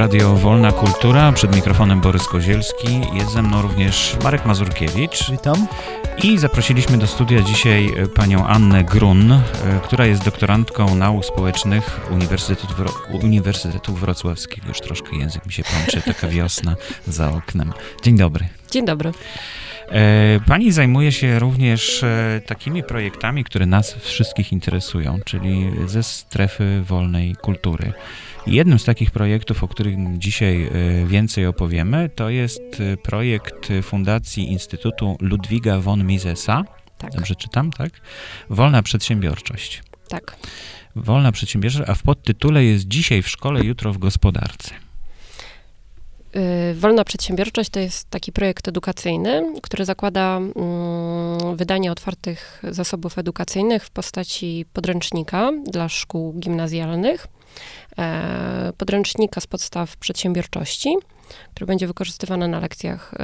Radio Wolna Kultura, przed mikrofonem Borys Kozielski, jest ze mną również Marek Mazurkiewicz. Witam. I zaprosiliśmy do studia dzisiaj e, panią Annę Grun, e, która jest doktorantką nauk społecznych Uniwersytetu, Uniwersytetu Wrocławskiego. Już troszkę język mi się plącze, taka wiosna za oknem. Dzień dobry. Dzień dobry. E, pani zajmuje się również takimi projektami, które nas wszystkich interesują, czyli ze strefy wolnej kultury. Jednym z takich projektów, o których dzisiaj e, więcej opowiemy, to jest e, projekt Fundacji Instytutu Ludwiga von Misesa. Tak. Dobrze czytam, tak? Wolna przedsiębiorczość. Tak. Wolna przedsiębiorczość, a w podtytule jest dzisiaj w szkole, jutro w gospodarce. Y, wolna przedsiębiorczość to jest taki projekt edukacyjny, który zakłada mm, wydanie otwartych zasobów edukacyjnych w postaci podręcznika dla szkół gimnazjalnych E, podręcznika z podstaw przedsiębiorczości, który będzie wykorzystywany na lekcjach e,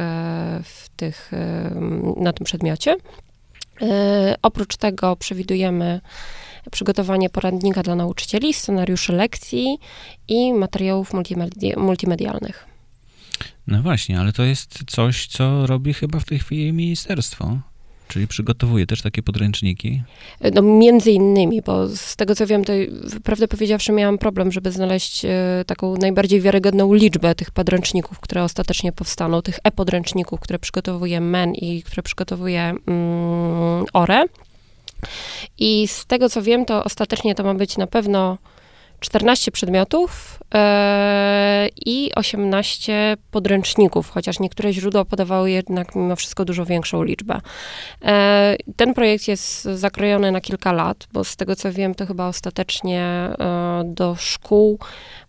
w tych, e, na tym przedmiocie. Oprócz tego przewidujemy przygotowanie poradnika dla nauczycieli, scenariuszy lekcji i materiałów multimedi multimedialnych. No właśnie, ale to jest coś, co robi chyba w tej chwili ministerstwo. Czyli przygotowuje też takie podręczniki? No między innymi, bo z tego co wiem, to prawdę powiedziawszy miałam problem, żeby znaleźć e, taką najbardziej wiarygodną liczbę tych podręczników, które ostatecznie powstaną, tych e-podręczników, które przygotowuje MEN i które przygotowuje mm, ORE. I z tego co wiem, to ostatecznie to ma być na pewno 14 przedmiotów e, i 18 podręczników, chociaż niektóre źródła podawały jednak mimo wszystko dużo większą liczbę. E, ten projekt jest zakrojony na kilka lat, bo z tego co wiem, to chyba ostatecznie e, do szkół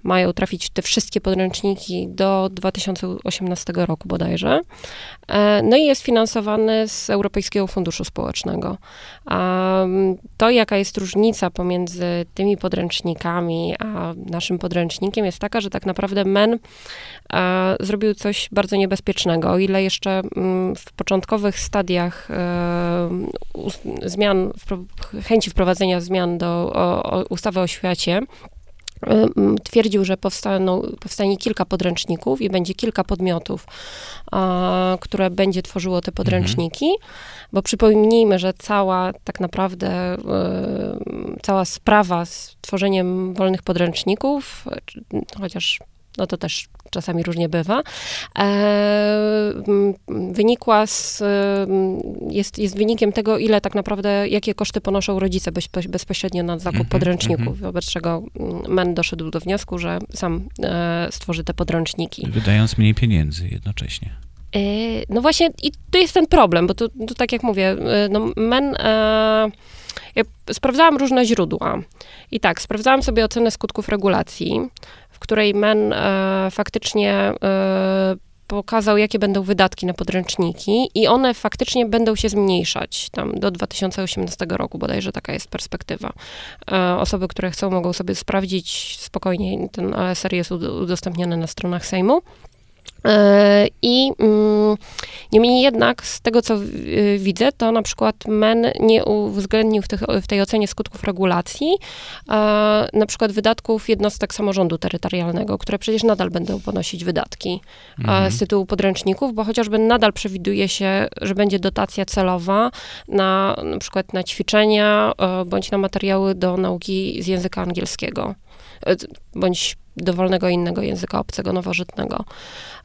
mają trafić te wszystkie podręczniki do 2018 roku bodajże. No i jest finansowany z Europejskiego Funduszu Społecznego. To, jaka jest różnica pomiędzy tymi podręcznikami, a naszym podręcznikiem jest taka, że tak naprawdę MEN e, zrobił coś bardzo niebezpiecznego. O ile jeszcze w początkowych stadiach e, zmian, chęci wprowadzenia zmian do ustawy o oświacie, twierdził, że powstaną, powstanie kilka podręczników i będzie kilka podmiotów, a, które będzie tworzyło te podręczniki, mhm. bo przypomnijmy, że cała tak naprawdę y, cała sprawa z tworzeniem wolnych podręczników, chociaż no to też czasami różnie bywa, e, wynikła z, jest, jest wynikiem tego, ile tak naprawdę, jakie koszty ponoszą rodzice bezpośrednio na zakup mm -hmm, podręczników, mm -hmm. wobec czego MEN doszedł do wniosku, że sam e, stworzy te podręczniki. Wydając mniej pieniędzy jednocześnie. E, no właśnie i tu jest ten problem, bo to, to tak jak mówię, no MEN... E, ja sprawdzałam różne źródła. I tak, sprawdzałam sobie ocenę skutków regulacji w której MEN e, faktycznie e, pokazał, jakie będą wydatki na podręczniki i one faktycznie będą się zmniejszać tam do 2018 roku, bodajże taka jest perspektywa. E, osoby, które chcą, mogą sobie sprawdzić spokojnie, ten ASR jest udostępniony na stronach Sejmu. I mm, niemniej jednak, z tego co widzę, to na przykład MEN nie uwzględnił w, tych, w tej ocenie skutków regulacji e, na przykład wydatków jednostek samorządu terytorialnego, które przecież nadal będą ponosić wydatki e, mhm. z tytułu podręczników, bo chociażby nadal przewiduje się, że będzie dotacja celowa na na przykład na ćwiczenia bądź na materiały do nauki z języka angielskiego bądź dowolnego innego języka obcego, nowożytnego.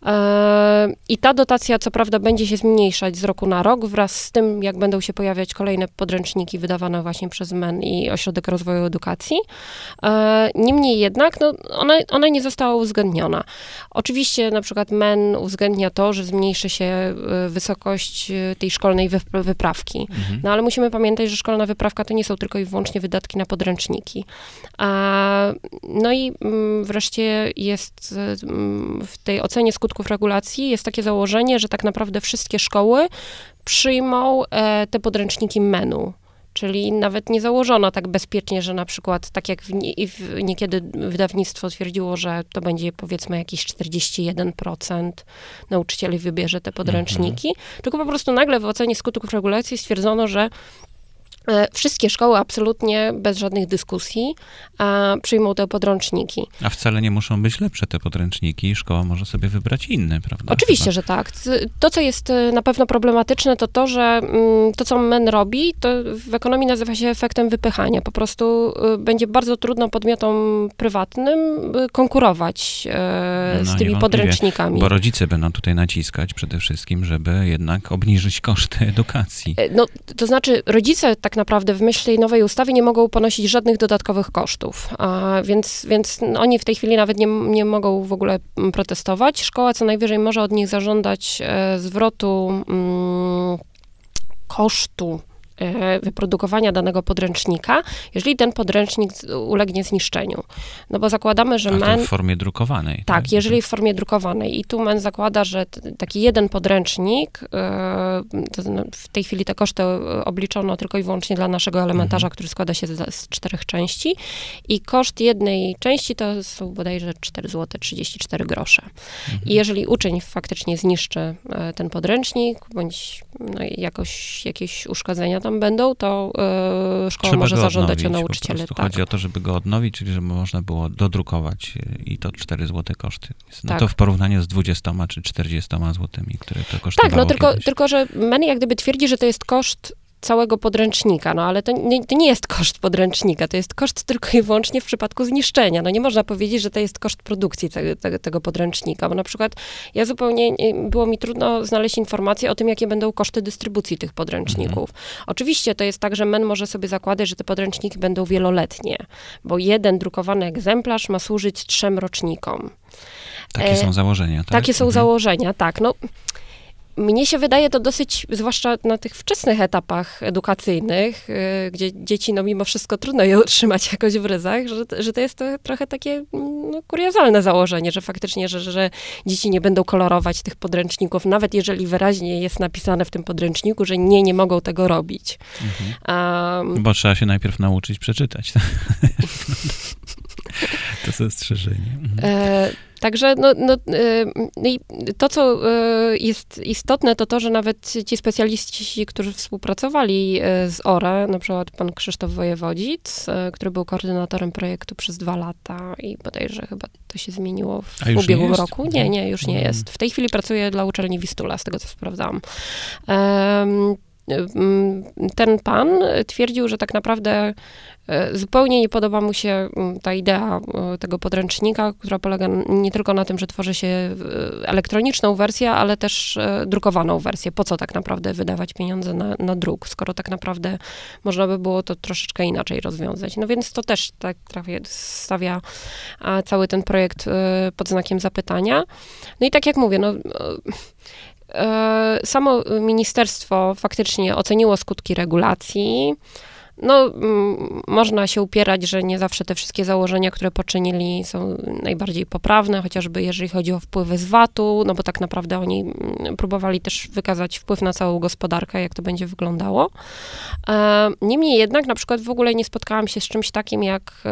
E, I ta dotacja, co prawda, będzie się zmniejszać z roku na rok, wraz z tym, jak będą się pojawiać kolejne podręczniki wydawane właśnie przez MEN i Ośrodek Rozwoju Edukacji. E, niemniej jednak, no, ona, ona nie została uwzględniona. Oczywiście, na przykład MEN uwzględnia to, że zmniejszy się e, wysokość tej szkolnej wyprawki. Mhm. No ale musimy pamiętać, że szkolna wyprawka to nie są tylko i wyłącznie wydatki na podręczniki. No i mm, wreszcie wreszcie jest mm, w tej ocenie skutków regulacji jest takie założenie, że tak naprawdę wszystkie szkoły przyjmą e, te podręczniki menu. Czyli nawet nie założono tak bezpiecznie, że na przykład, tak jak w, w, niekiedy wydawnictwo twierdziło, że to będzie powiedzmy jakieś 41% nauczycieli wybierze te podręczniki, tylko po prostu nagle w ocenie skutków regulacji stwierdzono, że wszystkie szkoły absolutnie bez żadnych dyskusji a, przyjmą te podręczniki. A wcale nie muszą być lepsze te podręczniki. Szkoła może sobie wybrać inne, prawda? Oczywiście, Chyba. że tak. To, co jest e, na pewno problematyczne, to to, że mm, to, co MEN robi, to w ekonomii nazywa się efektem wypychania. Po prostu e, będzie bardzo trudno podmiotom prywatnym e, konkurować e, No, z tymi niewątpliwie, podręcznikami. Bo rodzice będą tutaj naciskać przede wszystkim, żeby jednak obniżyć koszty edukacji. E, No, to znaczy, rodzice tak naprawdę w myśl tej nowej ustawy nie mogą ponosić żadnych dodatkowych kosztów, a więc, więc oni w tej chwili nawet nie, nie mogą w ogóle mm, protestować. Szkoła co najwyżej może od nich zażądać e, zwrotu mm, kosztu wyprodukowania danego podręcznika, jeżeli ten podręcznik ulegnie zniszczeniu. No bo zakładamy, że A MEN... w formie drukowanej. Tak, jeżeli w formie drukowanej. I tu MEN zakłada, że taki jeden podręcznik, e, zna- w tej chwili te koszty e, obliczono tylko i wyłącznie dla naszego elementarza, który składa się z, czterech części. I koszt jednej części to są bodajże 4 zł 34 grosze. I jeżeli uczeń faktycznie zniszczy e, ten podręcznik, bądź no, jakoś jakieś uszkodzenia tam będą, to e, szkoła Trzeba może zażądać nauczyciela. prostu. Tak. Chodzi o to, żeby go odnowić, czyli żeby można było dodrukować y, i to 4 zł koszty. No Tak. to w porównaniu z 20 czy 40 złotami, które to kosztowało Tak, no tylko, kiedyś. tylko, że MEN jak gdyby twierdzi, że to jest koszt całego podręcznika, no ale to nie, to nie jest koszt podręcznika, to jest koszt tylko i wyłącznie w przypadku zniszczenia. No nie można powiedzieć, że to jest koszt produkcji tego, tego, tego podręcznika, bo na przykład ja zupełnie, nie- było mi trudno znaleźć informacje o tym, jakie będą koszty dystrybucji tych podręczników. Oczywiście to jest tak, że MEN może sobie zakładać, że te podręczniki będą wieloletnie, bo jeden drukowany egzemplarz ma służyć trzem rocznikom. Takie e, są założenia, tak? Takie są Mhm. założenia, tak. No, mnie się wydaje to dosyć, zwłaszcza na tych wczesnych etapach edukacyjnych, y, gdzie dzieci, no mimo wszystko trudno je utrzymać jakoś w ryzach, że, że to jest to trochę takie mm, no, kuriozalne założenie, że faktycznie, że, że dzieci nie będą kolorować tych podręczników, nawet jeżeli wyraźnie jest napisane w tym podręczniku, że nie, nie mogą tego robić. Um, Bo trzeba się najpierw nauczyć przeczytać. to zastrzeżenie. Mhm. E, także no, no, e, no i to, co e, jest istotne, to to, że nawet ci specjaliści, którzy współpracowali e, z ORE, na przykład pan Krzysztof Wojewodzic, e, który był koordynatorem projektu przez dwa lata i bodajże chyba to się zmieniło w nie ubiegłym jest? roku. Nie, nie, już nie Mm. jest. W tej chwili pracuje dla uczelni Wistula, z tego co sprawdzałam. Mm, ten pan twierdził, że tak naprawdę e, zupełnie nie podoba mu się ta idea e, tego podręcznika, która polega nie tylko na tym, że tworzy się e, elektroniczną wersję, ale też drukowaną wersję. Po co tak naprawdę wydawać pieniądze na, na druk, skoro tak naprawdę można by było to troszeczkę inaczej rozwiązać. No więc to też tak trochę stawia cały ten projekt pod znakiem zapytania. No i tak jak mówię, no Samo ministerstwo faktycznie oceniło skutki regulacji. No, mm, można się upierać, że nie zawsze te wszystkie założenia, które poczynili, są najbardziej poprawne, chociażby jeżeli chodzi o wpływy z VAT-u, no bo tak naprawdę oni mm, próbowali też wykazać wpływ na całą gospodarkę, jak to będzie wyglądało. E, Niemniej jednak, na przykład w ogóle nie spotkałam się z czymś takim jak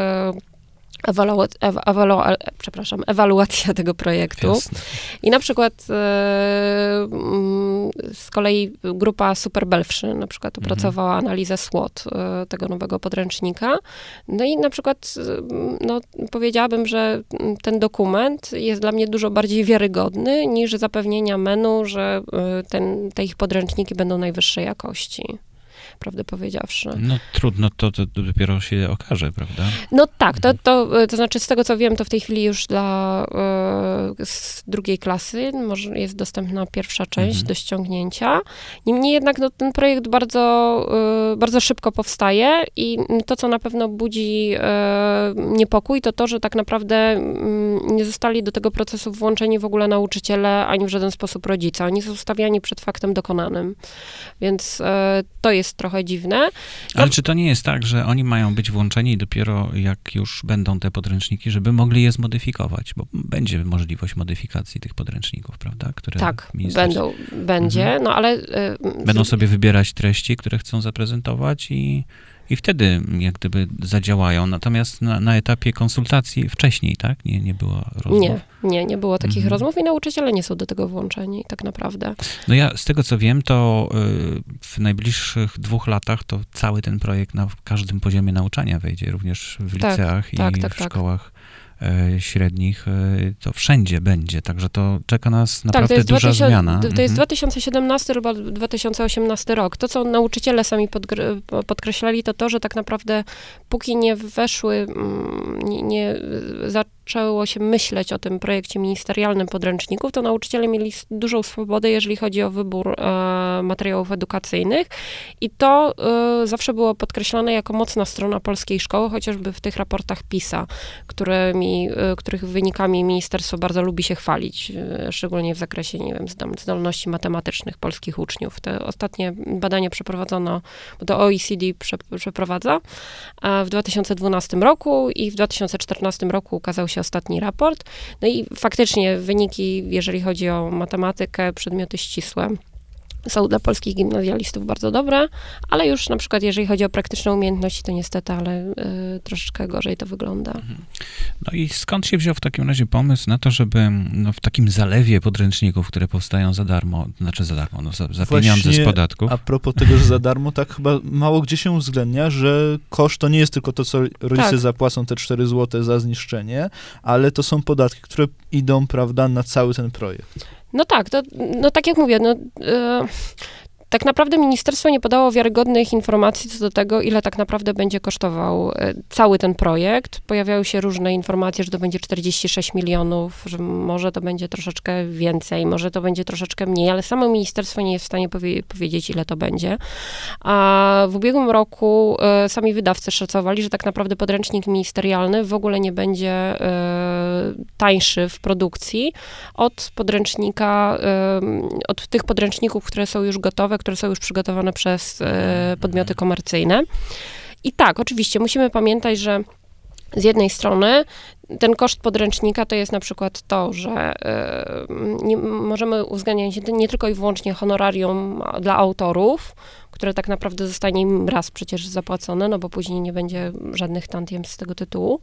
e, ewalu- ewa- ewalu- e, przepraszam, ewaluacja tego projektu. Jasne. I na przykład e, mm, z kolei grupa Super Belfrzy na przykład Mhm. opracowała analizę SWOT e, tego nowego podręcznika. No i na przykład no, powiedziałabym, że mm, ten dokument jest dla mnie dużo bardziej wiarygodny niż zapewnienia menu, że ten, te ich podręczniki będą najwyższej jakości. Prawdę powiedziawszy. No trudno, to, to dopiero się okaże, prawda? No tak, to, to, to znaczy z tego co wiem, to w tej chwili już dla e, z drugiej klasy może jest dostępna pierwsza część Mhm. do ściągnięcia. Niemniej jednak no, ten projekt bardzo, e, bardzo szybko powstaje i to, co na pewno budzi e, niepokój, to to, że tak naprawdę mm, nie zostali do tego procesu włączeni w ogóle nauczyciele, ani w żaden sposób rodzice. Oni są stawiani przed faktem dokonanym. Więc e, to jest trochę trochę dziwne. Ale czy to nie jest tak, że oni mają być włączeni dopiero jak już będą te podręczniki, żeby mogli je zmodyfikować? Bo będzie możliwość modyfikacji tych podręczników, prawda? Które Tak, będą, będzie, Mhm. no ale... y, Będą sobie wybierać treści, które chcą zaprezentować i, i wtedy jak gdyby zadziałają. Natomiast na, na etapie konsultacji wcześniej, tak? Nie, nie było rozmów. Nie, nie, nie było takich Mhm. rozmów i nauczyciele nie są do tego włączeni, tak naprawdę. No ja z tego co wiem, to y, w najbliższych dwóch latach to cały ten projekt na każdym poziomie nauczania wejdzie, również w Tak, liceach tak, i tak, w tak. szkołach średnich. e, To wszędzie będzie, także to czeka nas naprawdę tak, jest, duża 2000 zmiana. to jest Mhm. 2017 albo 2018 rok. To, co nauczyciele sami podkreślali, to to, że tak naprawdę póki nie weszły, mm, nie, nie zaczęło się myśleć o tym projekcie ministerialnym podręczników, to nauczyciele mieli dużą swobodę, jeżeli chodzi o wybór e, materiałów edukacyjnych i to e, zawsze było podkreślane jako mocna strona polskiej szkoły, chociażby w tych raportach PISA, którymi, e, których wynikami ministerstwo bardzo lubi się chwalić, szczególnie w zakresie, nie wiem, zdolności matematycznych polskich uczniów. Te ostatnie badania przeprowadzono, bo to OECD prze, przeprowadza, w 2012 roku i w 2014 roku ukazał się ostatni raport. No i faktycznie wyniki, jeżeli chodzi o matematykę, przedmioty ścisłe, są dla polskich gimnazjalistów bardzo dobre, ale już na przykład jeżeli chodzi o praktyczne umiejętności, to niestety, ale y, troszeczkę gorzej to wygląda. No i skąd się wziął w takim razie pomysł na to, żeby no, w takim zalewie podręczników, które powstają za darmo, znaczy za darmo, no, za, za pieniądze z podatków, A propos tego, że za darmo, tak chyba mało gdzie się uwzględnia, że koszt to nie jest tylko to, co rodzice Tak. zapłacą, te 4 zł za zniszczenie, ale to są podatki, które idą, prawda, na cały ten projekt. No tak, to, no tak jak mówię, no, e, tak naprawdę ministerstwo nie podało wiarygodnych informacji co do tego, ile tak naprawdę będzie kosztował e, cały ten projekt. Pojawiały się różne informacje, że to będzie 46 milionów, że może to będzie troszeczkę więcej, może to będzie troszeczkę mniej, ale samo ministerstwo nie jest w stanie powie- powiedzieć, ile to będzie. A w ubiegłym roku e, sami wydawcy szacowali, że tak naprawdę podręcznik ministerialny w ogóle nie będzie e, tańszy w produkcji od podręcznika, od tych podręczników, które są już gotowe, które są już przygotowane przez e, podmioty komercyjne. I tak, oczywiście, musimy pamiętać, że z jednej strony ten koszt podręcznika to jest na przykład to, że e, nie, możemy uwzględniać nie, nie tylko i wyłącznie honorarium dla autorów, które tak naprawdę zostanie im raz przecież zapłacone, no bo później nie będzie żadnych tantiem z tego tytułu.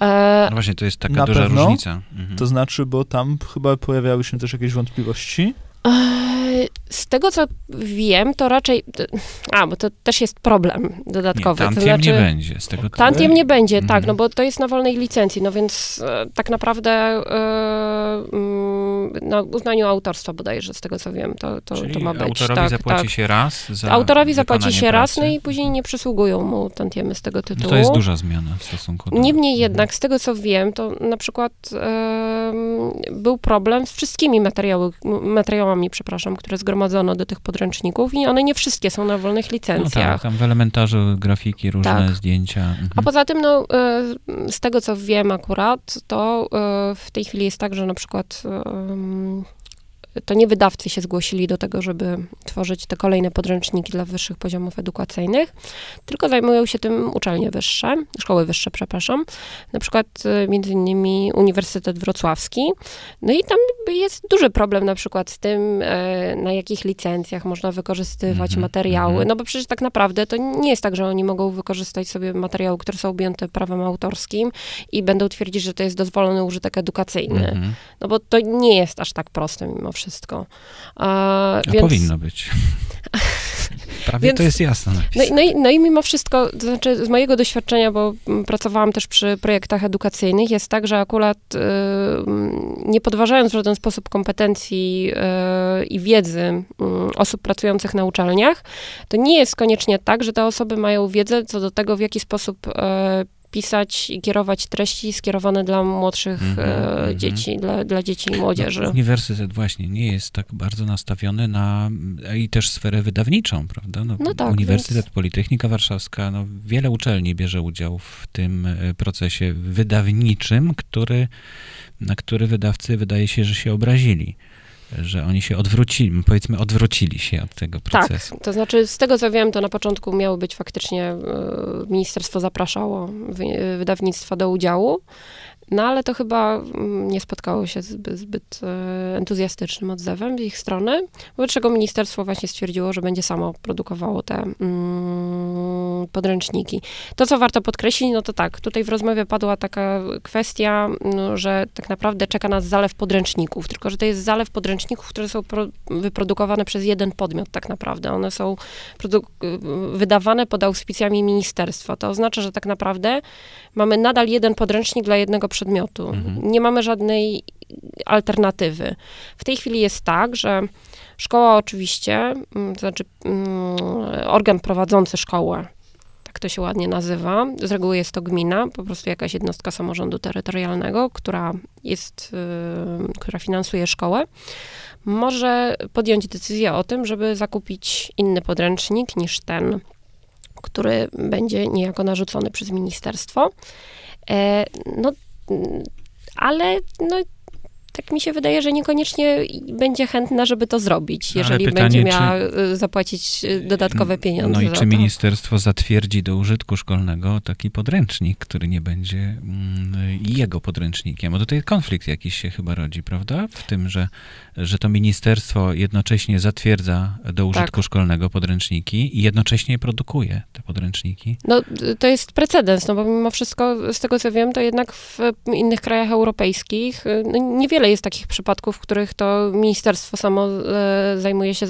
E, no właśnie to jest taka Na duża pewno. różnica. Mhm. To znaczy, bo tam chyba pojawiały się też jakieś wątpliwości. Eee, Z tego, co wiem, to raczej... to- A, bo to też jest problem dodatkowy. nie, to tantiem znaczy, nie będzie. Z tego, Tantiem nie będzie, Mhm. tak, no bo to jest na wolnej licencji, no więc e, tak naprawdę e, mm, na uznaniu autorstwa bodajże, z tego co wiem, to, to, Czyli to ma być. autorowi tak, zapłaci tak. się raz za Autorowi zapłaci się raz, no pracy. i później nie przysługują mu tantiemy z tego No tytułu. to jest duża zmiana w stosunku do... Niemniej Mhm. jednak, z tego co wiem, to na przykład był problem z wszystkimi materiały, materiałami, przepraszam, które zgromadzono do tych podręczników i one nie wszystkie są na wolnych No licencjach. tak, tam w elementarzu grafiki, różne Tak. zdjęcia. Mhm. A poza tym, no, e, z tego co wiem akurat, to e, w tej chwili jest tak, że na przykład to nie wydawcy się zgłosili do tego, żeby tworzyć te kolejne podręczniki dla wyższych poziomów edukacyjnych, tylko zajmują się tym uczelnie wyższe, szkoły wyższe, przepraszam, na przykład e, między innymi Uniwersytet Wrocławski. No i tam jest duży problem na przykład z tym, e, na jakich licencjach można wykorzystywać Mhm, materiały, mhm. no bo przecież tak naprawdę to nie jest tak, że oni mogą wykorzystać sobie materiały, które są objęte prawem autorskim i będą twierdzić, że to jest dozwolony użytek edukacyjny. Mhm. No bo to nie jest aż tak proste mimo wszystko. A, A więc, powinno być. Prawie Więc- to jest jasne no, no, i, no i mimo wszystko, to znaczy z mojego doświadczenia, bo mm, pracowałam też przy projektach edukacyjnych, jest tak, że akurat y, mm, nie podważając w żaden sposób kompetencji y, i wiedzy mm, osób pracujących na uczelniach, to nie jest koniecznie tak, że te osoby mają wiedzę co do tego, w jaki sposób y, pisać i kierować treści skierowane dla młodszych Mhm, e, mhm. dzieci, dla, dla dzieci i młodzieży. No, uniwersytet właśnie nie jest tak bardzo nastawiony na i też sferę wydawniczą, prawda? No, No tak, Uniwersytet, więc- Politechnika Warszawska, no, wiele uczelni bierze udział w tym e, procesie wydawniczym, który, na który wydawcy wydaje się, że się obrazili. Że oni się odwrócili, powiedzmy odwrócili się od tego procesu. Tak, to znaczy z tego co wiem, to na początku miało być faktycznie, e, ministerstwo zapraszało wy- wydawnictwa do udziału, no ale to chyba mm, nie spotkało się zbyt, zbyt e, entuzjastycznym odzewem z ich strony, wobec czego ministerstwo właśnie stwierdziło, że będzie samo produkowało te mm, podręczniki. To, co warto podkreślić, no to tak, tutaj w rozmowie padła taka kwestia, no, że tak naprawdę czeka nas zalew podręczników, tylko że to jest zalew podręczników, które są pro, wyprodukowane przez jeden podmiot tak naprawdę. One są produ- wydawane pod auspicjami ministerstwa. To oznacza, że tak naprawdę mamy nadal jeden podręcznik dla jednego przedmiotu. Mhm. Nie mamy żadnej alternatywy. W tej chwili jest tak, że szkoła oczywiście, mm, to znaczy mm, organ prowadzący szkołę, tak to się ładnie nazywa, z reguły jest to gmina, po prostu jakaś jednostka samorządu terytorialnego, która jest, y, która finansuje szkołę, może podjąć decyzję o tym, żeby zakupić inny podręcznik niż ten, który będzie niejako narzucony przez ministerstwo. E, no, ale no, tak mi się wydaje, że niekoniecznie będzie chętna, żeby to zrobić, No, jeżeli pytanie, będzie czy- miała y, zapłacić y, dodatkowe pieniądze No i czy ministerstwo zatwierdzi do użytku szkolnego taki podręcznik, który nie będzie mm, jego podręcznikiem? Bo tutaj konflikt jakiś się chyba rodzi, prawda? W tym, że, że to ministerstwo jednocześnie zatwierdza do użytku Tak. szkolnego podręczniki i jednocześnie produkuje te podręczniki. No, to jest precedens, no bo mimo wszystko, z tego co wiem, to jednak w innych krajach europejskich y, no, niewiele jest takich przypadków, w których to ministerstwo samo e, zajmuje się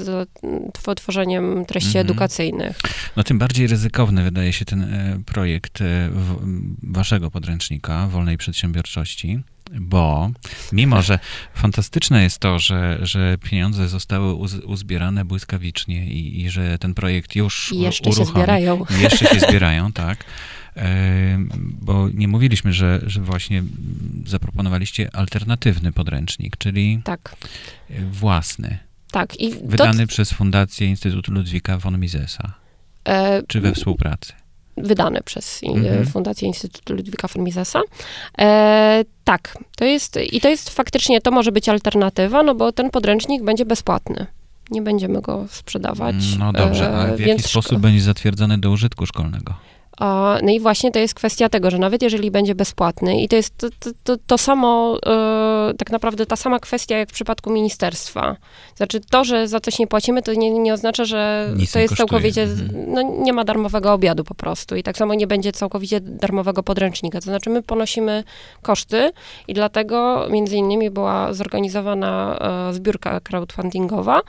tworzeniem treści Mhm. edukacyjnych. No tym bardziej ryzykowny wydaje się ten e, projekt e, waszego podręcznika wolnej przedsiębiorczości, bo mimo, że fantastyczne jest to, że, że pieniądze zostały uz, uzbierane błyskawicznie i, i że ten projekt już I jeszcze się uruchomi, zbierają. i jeszcze się zbierają, tak. E, Bo nie mówiliśmy, że, że właśnie zaproponowaliście alternatywny podręcznik, czyli Tak, e, własny, tak. I to, wydany przez Fundację Instytutu Ludwika von Misesa, e, czy we współpracy. wydany przez i- Mhm. Fundację Instytutu Ludwika von Misesa. E, tak, to jest, i to jest faktycznie, to może być alternatywa, no bo ten podręcznik będzie bezpłatny. Nie będziemy go sprzedawać. No dobrze, a e, w jaki więc sposób będzie zatwierdzony do użytku szkolnego? No i właśnie to jest kwestia tego, że nawet jeżeli będzie bezpłatny i to jest to, to, to, samo, e, tak naprawdę ta sama kwestia jak w przypadku ministerstwa. Znaczy to, że za coś nie płacimy, to nie, nie oznacza, że Nic to jest całkowicie, Mhm. no nie ma darmowego obiadu po prostu i tak samo nie będzie całkowicie darmowego podręcznika. To znaczy my ponosimy koszty i dlatego między innymi była zorganizowana e, zbiórka crowdfundingowa,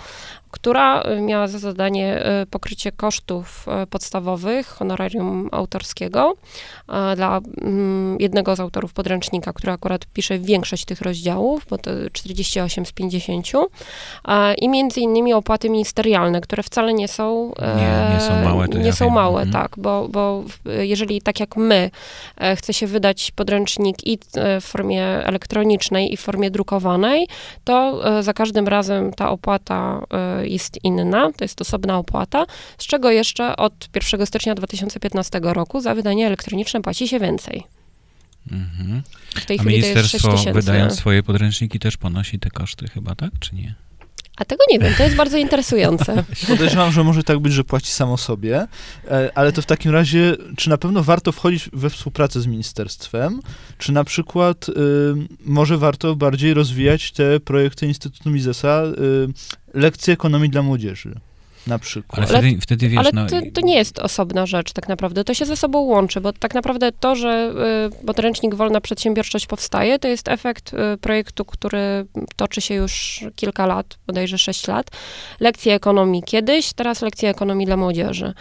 która e, miała za zadanie e, pokrycie kosztów e, podstawowych, honorarium autorskiego dla mm, jednego z autorów podręcznika, który akurat pisze większość tych rozdziałów, bo to 48 z 50 e, i między innymi opłaty ministerialne, które wcale nie są e, Nie, nie są małe, nie ja są wiem. małe, Mhm. tak, bo, bo jeżeli tak jak my e, chce się wydać podręcznik i e, w formie elektronicznej i w formie drukowanej, to za każdym razem ta opłata jest inna, to jest osobna opłata, z czego jeszcze od 1 stycznia 2015 roku za wydanie elektroniczne płaci się więcej. Mhm. W tej A chwili to jest 6 ministerstwo, wydając swoje podręczniki, też ponosi te koszty chyba, tak? Czy nie? A tego nie wiem, to jest bardzo interesujące. Podejrzewam, że może tak być, że płaci samo sobie, e, ale to w takim razie, czy na pewno warto wchodzić we współpracę z ministerstwem, czy na przykład y, może warto bardziej rozwijać te projekty Instytutu Misesa, y, lekcje ekonomii dla młodzieży, na przykład. Ale wtedy, wtedy wiesz, Ale no... to, to nie jest osobna rzecz tak naprawdę, to się ze sobą łączy, bo tak naprawdę to, że y, podręcznik Wolna Przedsiębiorczość powstaje, to jest efekt y, projektu, który toczy się już kilka lat, bodajże 6 lat. Lekcje ekonomii kiedyś, teraz lekcje ekonomii dla młodzieży.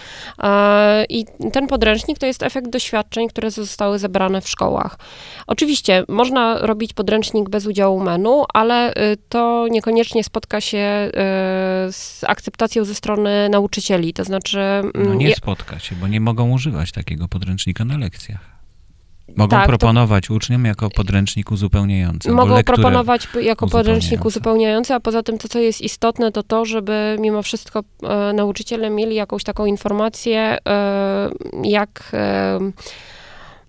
I ten podręcznik to jest efekt doświadczeń, które zostały zebrane w szkołach. Oczywiście można robić podręcznik bez udziału menu, ale y, to niekoniecznie spotka się y, z akceptacją ze strony nauczycieli. To znaczy, No mm, nie je- spotka się, bo nie mogą używać takiego podręcznika na lekcjach. Mogą Tak, to- proponować uczniom jako podręcznik uzupełniający. mogą proponować jako podręcznik uzupełniający. uzupełniający, a poza tym to, co jest istotne, to to, żeby mimo wszystko e, nauczyciele mieli jakąś taką informację, e, jak, e,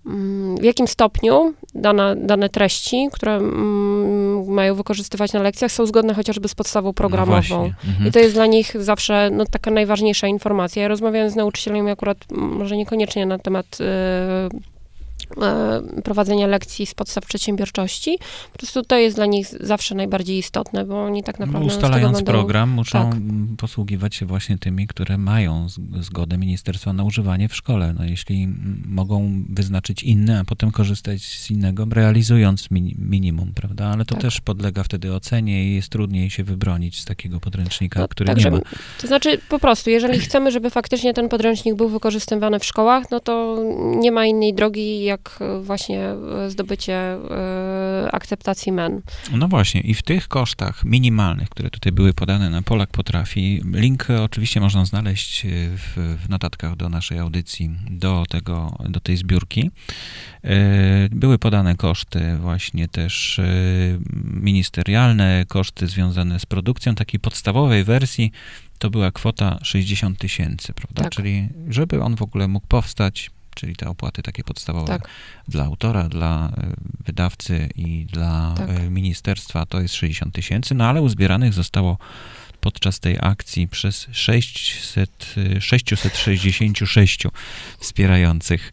mm, w jakim stopniu dane, dane treści, które mm, mają wykorzystywać na lekcjach, są zgodne chociażby z podstawą programową. No mhm. I to jest dla nich zawsze no, taka najważniejsza informacja. Ja rozmawiając z nauczycielami akurat, może niekoniecznie na temat y, prowadzenia lekcji z podstaw przedsiębiorczości. Po prostu to jest dla nich zawsze najbardziej istotne, bo oni tak naprawdę... Ustalając będą... program, muszą tak. posługiwać się właśnie tymi, które mają zgodę ministerstwa na używanie w szkole. No, jeśli mogą wyznaczyć inne, a potem korzystać z innego, realizując minimum, prawda? Ale to tak. też podlega wtedy ocenie i jest trudniej się wybronić z takiego podręcznika, no, który także, nie ma. To znaczy, po prostu, jeżeli chcemy, żeby faktycznie ten podręcznik był wykorzystywany w szkołach, no to nie ma innej drogi, jak jak właśnie e, zdobycie e, akceptacji MEN. No właśnie, i w tych kosztach minimalnych, które tutaj były podane na Polak Potrafi, link oczywiście można znaleźć e, w, w notatkach do naszej audycji, do, tego, do tej zbiórki. Były podane koszty właśnie też ministerialne, koszty związane z produkcją takiej podstawowej wersji, to była kwota 60 tysięcy, prawda? Tak. Czyli żeby on w ogóle mógł powstać, czyli te opłaty takie podstawowe tak. dla autora, dla e, wydawcy i dla tak. E, ministerstwa to jest 60 tysięcy, no ale uzbieranych zostało podczas tej akcji przez 600, 666 wspierających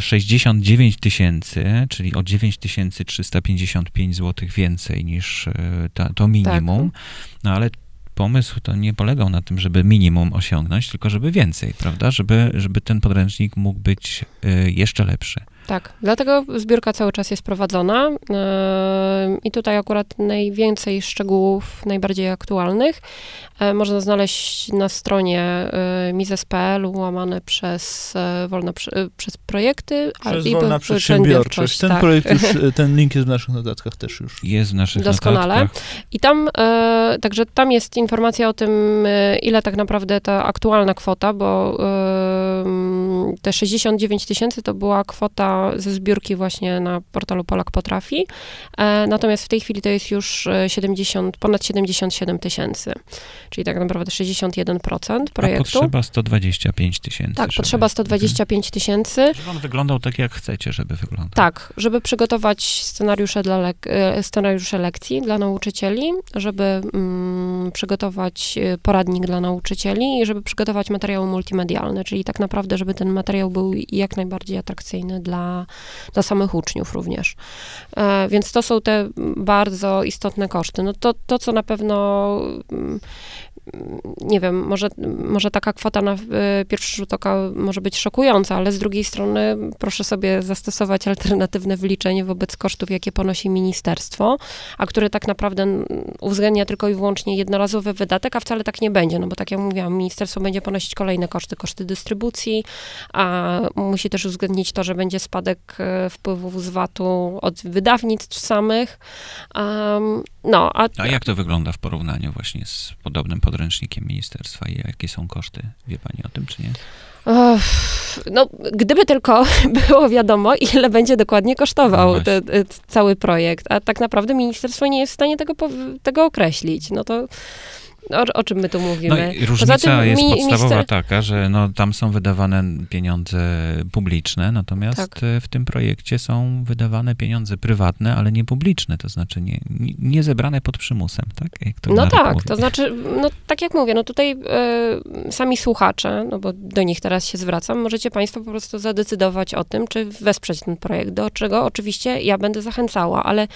69 e, tysięcy, czyli o 9355 zł więcej niż ta, to minimum. Tak. No ale pomysł to nie polegał na tym, żeby minimum osiągnąć, tylko żeby więcej, prawda? Żeby, żeby ten podręcznik mógł być y, jeszcze lepszy. Tak, dlatego zbiórka cały czas jest prowadzona yy, i tutaj akurat najwięcej szczegółów, najbardziej aktualnych yy, można znaleźć na stronie yy, mises.pl łamane przez wolne przez projekty przez i wolna przedsiębiorczość. Ten tak. projekt już, ten link jest w naszych notatkach też już. Jest w naszych Doskonale. notatkach. I tam, także tam jest informacja o tym, ile tak naprawdę ta aktualna kwota, bo te 69 tysięcy to była kwota ze zbiórki właśnie na portalu Polak Potrafi. E, natomiast w tej chwili to jest już 70, ponad 77 tysięcy, czyli tak naprawdę 61% projektu. A potrzeba 125 tysięcy. Tak, żeby... potrzeba 125 tysięcy. Żeby on wyglądał tak, jak chcecie, żeby wyglądał. Tak, żeby przygotować scenariusze, dla lek- e, scenariusze lekcji dla nauczycieli, żeby mm, przygotować e, poradnik dla nauczycieli i żeby przygotować materiały multimedialne, czyli tak naprawdę, żeby ten materiał był jak najbardziej atrakcyjny dla, dla samych uczniów również. E, więc to są te bardzo istotne koszty. No to, to co na pewno mm, nie wiem, może, może taka kwota na e, pierwszy rzut oka może być szokująca, ale z drugiej strony proszę sobie zastosować alternatywne wyliczenie wobec kosztów, jakie ponosi ministerstwo, a które tak naprawdę uwzględnia tylko i wyłącznie jednorazowy wydatek, a wcale tak nie będzie, no bo tak jak mówiłam, ministerstwo będzie ponosić kolejne koszty, koszty dystrybucji, a musi też uwzględnić to, że będzie spadek e, wpływów z VAT-u od wydawnictw samych. Um, no, a, a jak to wygląda w porównaniu właśnie z podobnym podręcznikiem? Podręcznikiem ministerstwa i jakie są koszty? Wie pani o tym, czy nie? No, gdyby tylko było wiadomo, ile będzie dokładnie kosztował no te, te, cały projekt, a tak naprawdę ministerstwo nie jest w stanie tego, tego określić. No to o, o, czym my tu mówimy? No różnica tym, jest mi, podstawowa minister... taka, że no, tam są wydawane pieniądze publiczne, natomiast tak. E, w tym projekcie są wydawane pieniądze prywatne, ale nie publiczne, to znaczy nie, nie zebrane pod przymusem, tak? no tak, mówi. to znaczy, no tak jak mówię, no tutaj e, sami słuchacze, no bo do nich teraz się zwracam, możecie państwo po prostu zadecydować o tym, czy wesprzeć ten projekt, do czego oczywiście ja będę zachęcała, ale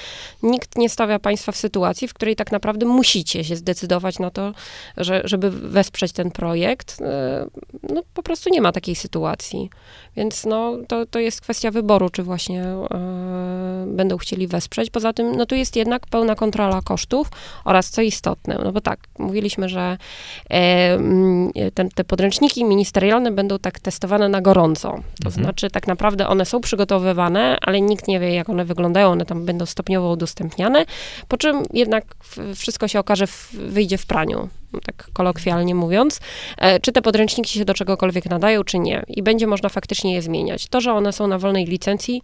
nikt nie stawia państwa w sytuacji, w której tak naprawdę musicie się zdecydować na to, to, że, żeby wesprzeć ten projekt, e, no po prostu nie ma takiej sytuacji. Więc no, to, to jest kwestia wyboru, czy właśnie e, będą chcieli wesprzeć. Poza tym, no tu jest jednak pełna kontrola kosztów oraz, co istotne, no bo tak, mówiliśmy, że e, ten, te podręczniki ministerialne będą tak testowane na gorąco. To mhm. znaczy, tak naprawdę one są przygotowywane, ale nikt nie wie, jak one wyglądają, one tam będą stopniowo udostępniane, po czym jednak wszystko się okaże, wyjdzie w praniu tak kolokwialnie mówiąc, e, czy te podręczniki się do czegokolwiek nadają, czy nie. I będzie można faktycznie je zmieniać. To, że one są na wolnej licencji,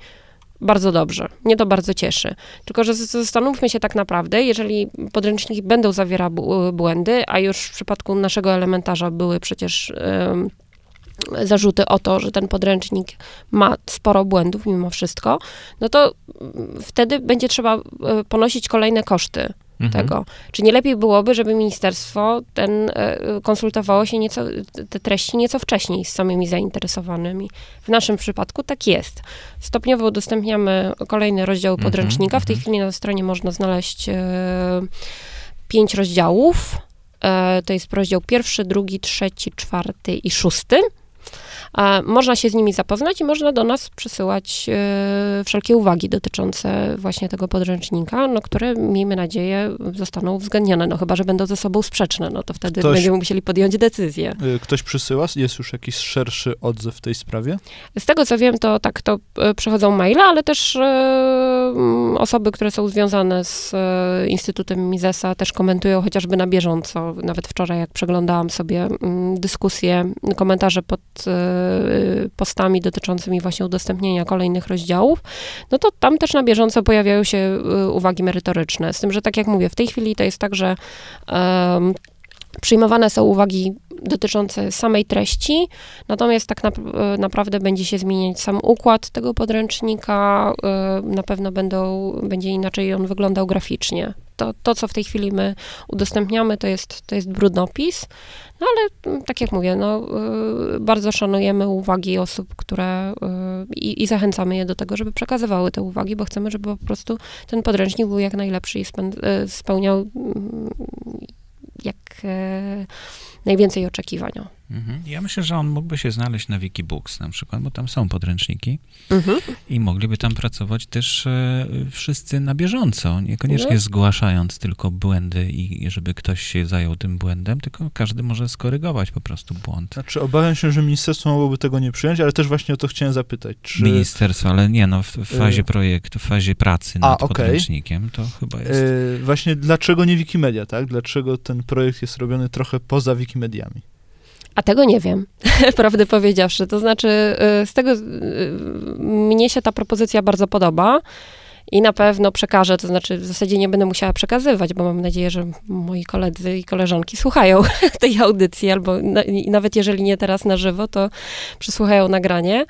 bardzo dobrze. Mnie to bardzo cieszy. Tylko, że zastanówmy się tak naprawdę, jeżeli podręczniki będą zawierać błędy, a już w przypadku naszego elementarza były przecież zarzuty o to, że ten podręcznik ma sporo błędów mimo wszystko, no to mm, wtedy będzie trzeba e, ponosić kolejne koszty Mhm. tego. Czy nie lepiej byłoby, żeby ministerstwo ten e, konsultowało się nieco, te treści nieco wcześniej z samymi zainteresowanymi? W naszym przypadku tak jest. Stopniowo udostępniamy kolejne rozdziały Mhm, podręcznika. W tej mhm. chwili na stronie można znaleźć e, pięć rozdziałów. E, to jest rozdział pierwszy, drugi, trzeci, czwarty i szósty. E, Można się z nimi zapoznać i można do nas przysyłać e, wszelkie uwagi dotyczące właśnie tego podręcznika, no, które miejmy nadzieję zostaną uwzględnione, no chyba, że będą ze sobą sprzeczne, no to wtedy Ktoś- będziemy musieli podjąć decyzję. Y, Ktoś przysyła? Jest już jakiś szerszy odzew w tej sprawie? Z tego co wiem, to tak, to e, przychodzą maile, ale też e, mm, osoby, które są związane z e, Instytutem Misesa też komentują chociażby na bieżąco. Nawet wczoraj, jak przeglądałam sobie mm, dyskusje, komentarze pod e, postami dotyczącymi właśnie udostępnienia kolejnych rozdziałów, no to tam też na bieżąco pojawiają się e, uwagi merytoryczne. Z tym, że tak jak mówię, w tej chwili to jest tak, że em, przyjmowane są uwagi dotyczące samej treści, natomiast tak nap- e, naprawdę będzie się zmieniać sam układ tego podręcznika, e, na pewno będą, będzie inaczej on wyglądał graficznie. To, to, co w tej chwili my udostępniamy, to jest, to jest brudnopis, no ale mm, tak jak mówię, no, e, bardzo szanujemy uwagi osób, które i, i zachęcamy je do tego, żeby przekazywały te uwagi, bo chcemy, żeby po prostu ten podręcznik był jak najlepszy i spełniał mm, jak e, najwięcej oczekiwań. Mhm. Ja myślę, że on mógłby się znaleźć na Wikibooks na przykład, bo tam są podręczniki Mhm. i mogliby tam pracować też e, wszyscy na bieżąco, niekoniecznie No. zgłaszając tylko błędy i żeby ktoś się zajął tym błędem, tylko każdy może skorygować po prostu błąd. Znaczy, obawiam się, że ministerstwo mogłoby tego nie przyjąć, ale też właśnie o to chciałem zapytać. Czy, Ministerstwo, ale nie, no w, w fazie Y- projektu, w fazie pracy A, nad okej. podręcznikiem to chyba jest... y, właśnie dlaczego nie Wikimedia, tak? Dlaczego ten projekt jest robiony trochę poza Wikimediami? A tego nie wiem, prawdę powiedziawszy. To znaczy, y, z tego y, mnie się ta propozycja bardzo podoba i na pewno przekażę, to znaczy w zasadzie nie będę musiała przekazywać, bo mam nadzieję, że moi koledzy i koleżanki słuchają tej audycji, albo na, nawet jeżeli nie teraz na żywo, to przysłuchają nagranie.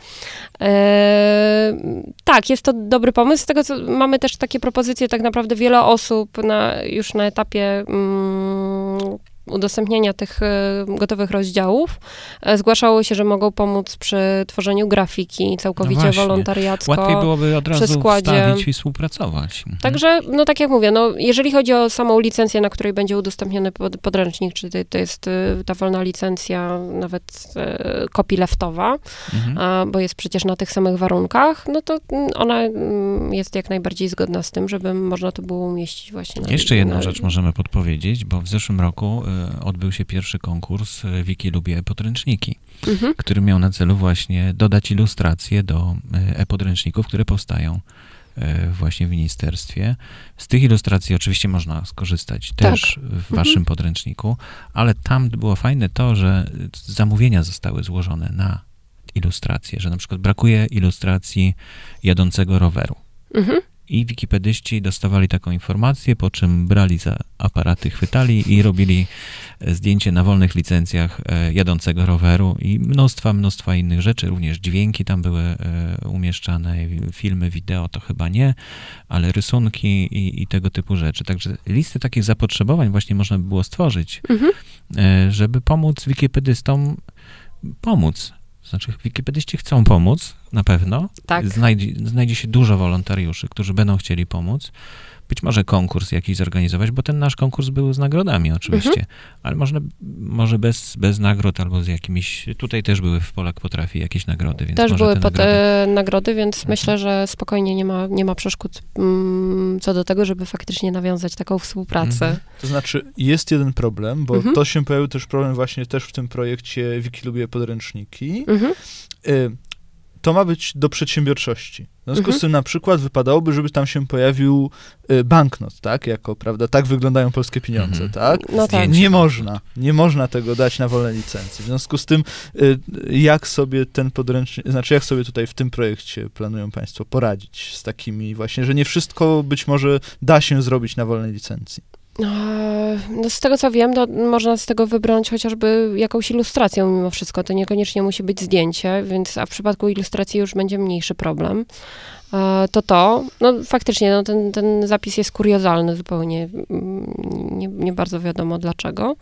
E, tak, jest to dobry pomysł. Z tego, co mamy też takie propozycje, tak naprawdę wiele osób na, już na etapie mm, udostępniania tych e, gotowych rozdziałów e, zgłaszało się, że mogą pomóc przy tworzeniu grafiki całkowicie właśnie. wolontariacko. Łatwiej byłoby od razu wstawić i współpracować. Mhm. Także, no tak jak mówię, no, jeżeli chodzi o samą licencję, na której będzie udostępniony pod, podręcznik, czy to, to jest y, ta wolna licencja, nawet y, copyleftowa, Mhm. a, bo jest przecież na tych samych warunkach, no to mm, ona mm, jest jak najbardziej zgodna z tym, żeby można to było umieścić właśnie na Jeszcze jedną na, rzecz możemy podpowiedzieć, bo w zeszłym roku e, odbył się pierwszy konkurs e, Wiki Lubię Podręczniki, Mhm. który miał na celu właśnie dodać ilustracje do e, e-podręczników, które powstają e, właśnie w ministerstwie. Z tych ilustracji oczywiście można skorzystać też w waszym podręczniku, ale tam było fajne to, że zamówienia zostały złożone na ilustracje, że na przykład brakuje ilustracji jadącego roweru. Mhm. I wikipedyści dostawali taką informację, po czym brali za aparaty, chwytali i robili zdjęcie na wolnych licencjach e, jadącego roweru i mnóstwa, mnóstwa innych rzeczy, również dźwięki tam były e, umieszczane, filmy, wideo to chyba nie, ale rysunki i, i tego typu rzeczy. Także listy takich zapotrzebowań właśnie można by było stworzyć, Mhm. e, żeby pomóc wikipedystom pomóc. Znaczy, wikipedyści chcą pomóc, na pewno, Tak. Znajdzie, znajdzie się dużo wolontariuszy, którzy będą chcieli pomóc. Być może konkurs jakiś zorganizować, bo ten nasz konkurs był z nagrodami oczywiście, Mhm. ale można, może bez, bez nagród albo z jakimiś, tutaj też były w Polak Potrafi jakieś nagrody, więc Też może były te pod, nagrody... e, nagrody, więc Mhm. myślę, że spokojnie nie ma, nie ma przeszkód mm, co do tego, żeby faktycznie nawiązać taką współpracę. Mhm. To znaczy, jest jeden problem, bo Mhm. to się pojawił też problem właśnie też w tym projekcie Wiki Lubię Podręczniki. Mhm. Y, to ma być do przedsiębiorczości. W związku Mhm. z tym na przykład wypadałoby, żeby tam się pojawił y, banknot, tak? Jako, prawda, tak wyglądają polskie pieniądze, Mhm. tak? No tak. Nie można, nie można tego dać na wolne licencje. W związku z tym, y, jak sobie ten podręcznik, znaczy jak sobie tutaj w tym projekcie planują Państwo poradzić z takimi właśnie, że nie wszystko być może da się zrobić na wolnej licencji. No z tego co wiem, to można z tego wybrać chociażby jakąś ilustrację mimo wszystko. To niekoniecznie musi być zdjęcie, więc a w przypadku ilustracji już będzie mniejszy problem. To to, no faktycznie, no, ten, ten zapis jest kuriozalny zupełnie, mm, nie, nie bardzo wiadomo dlaczego.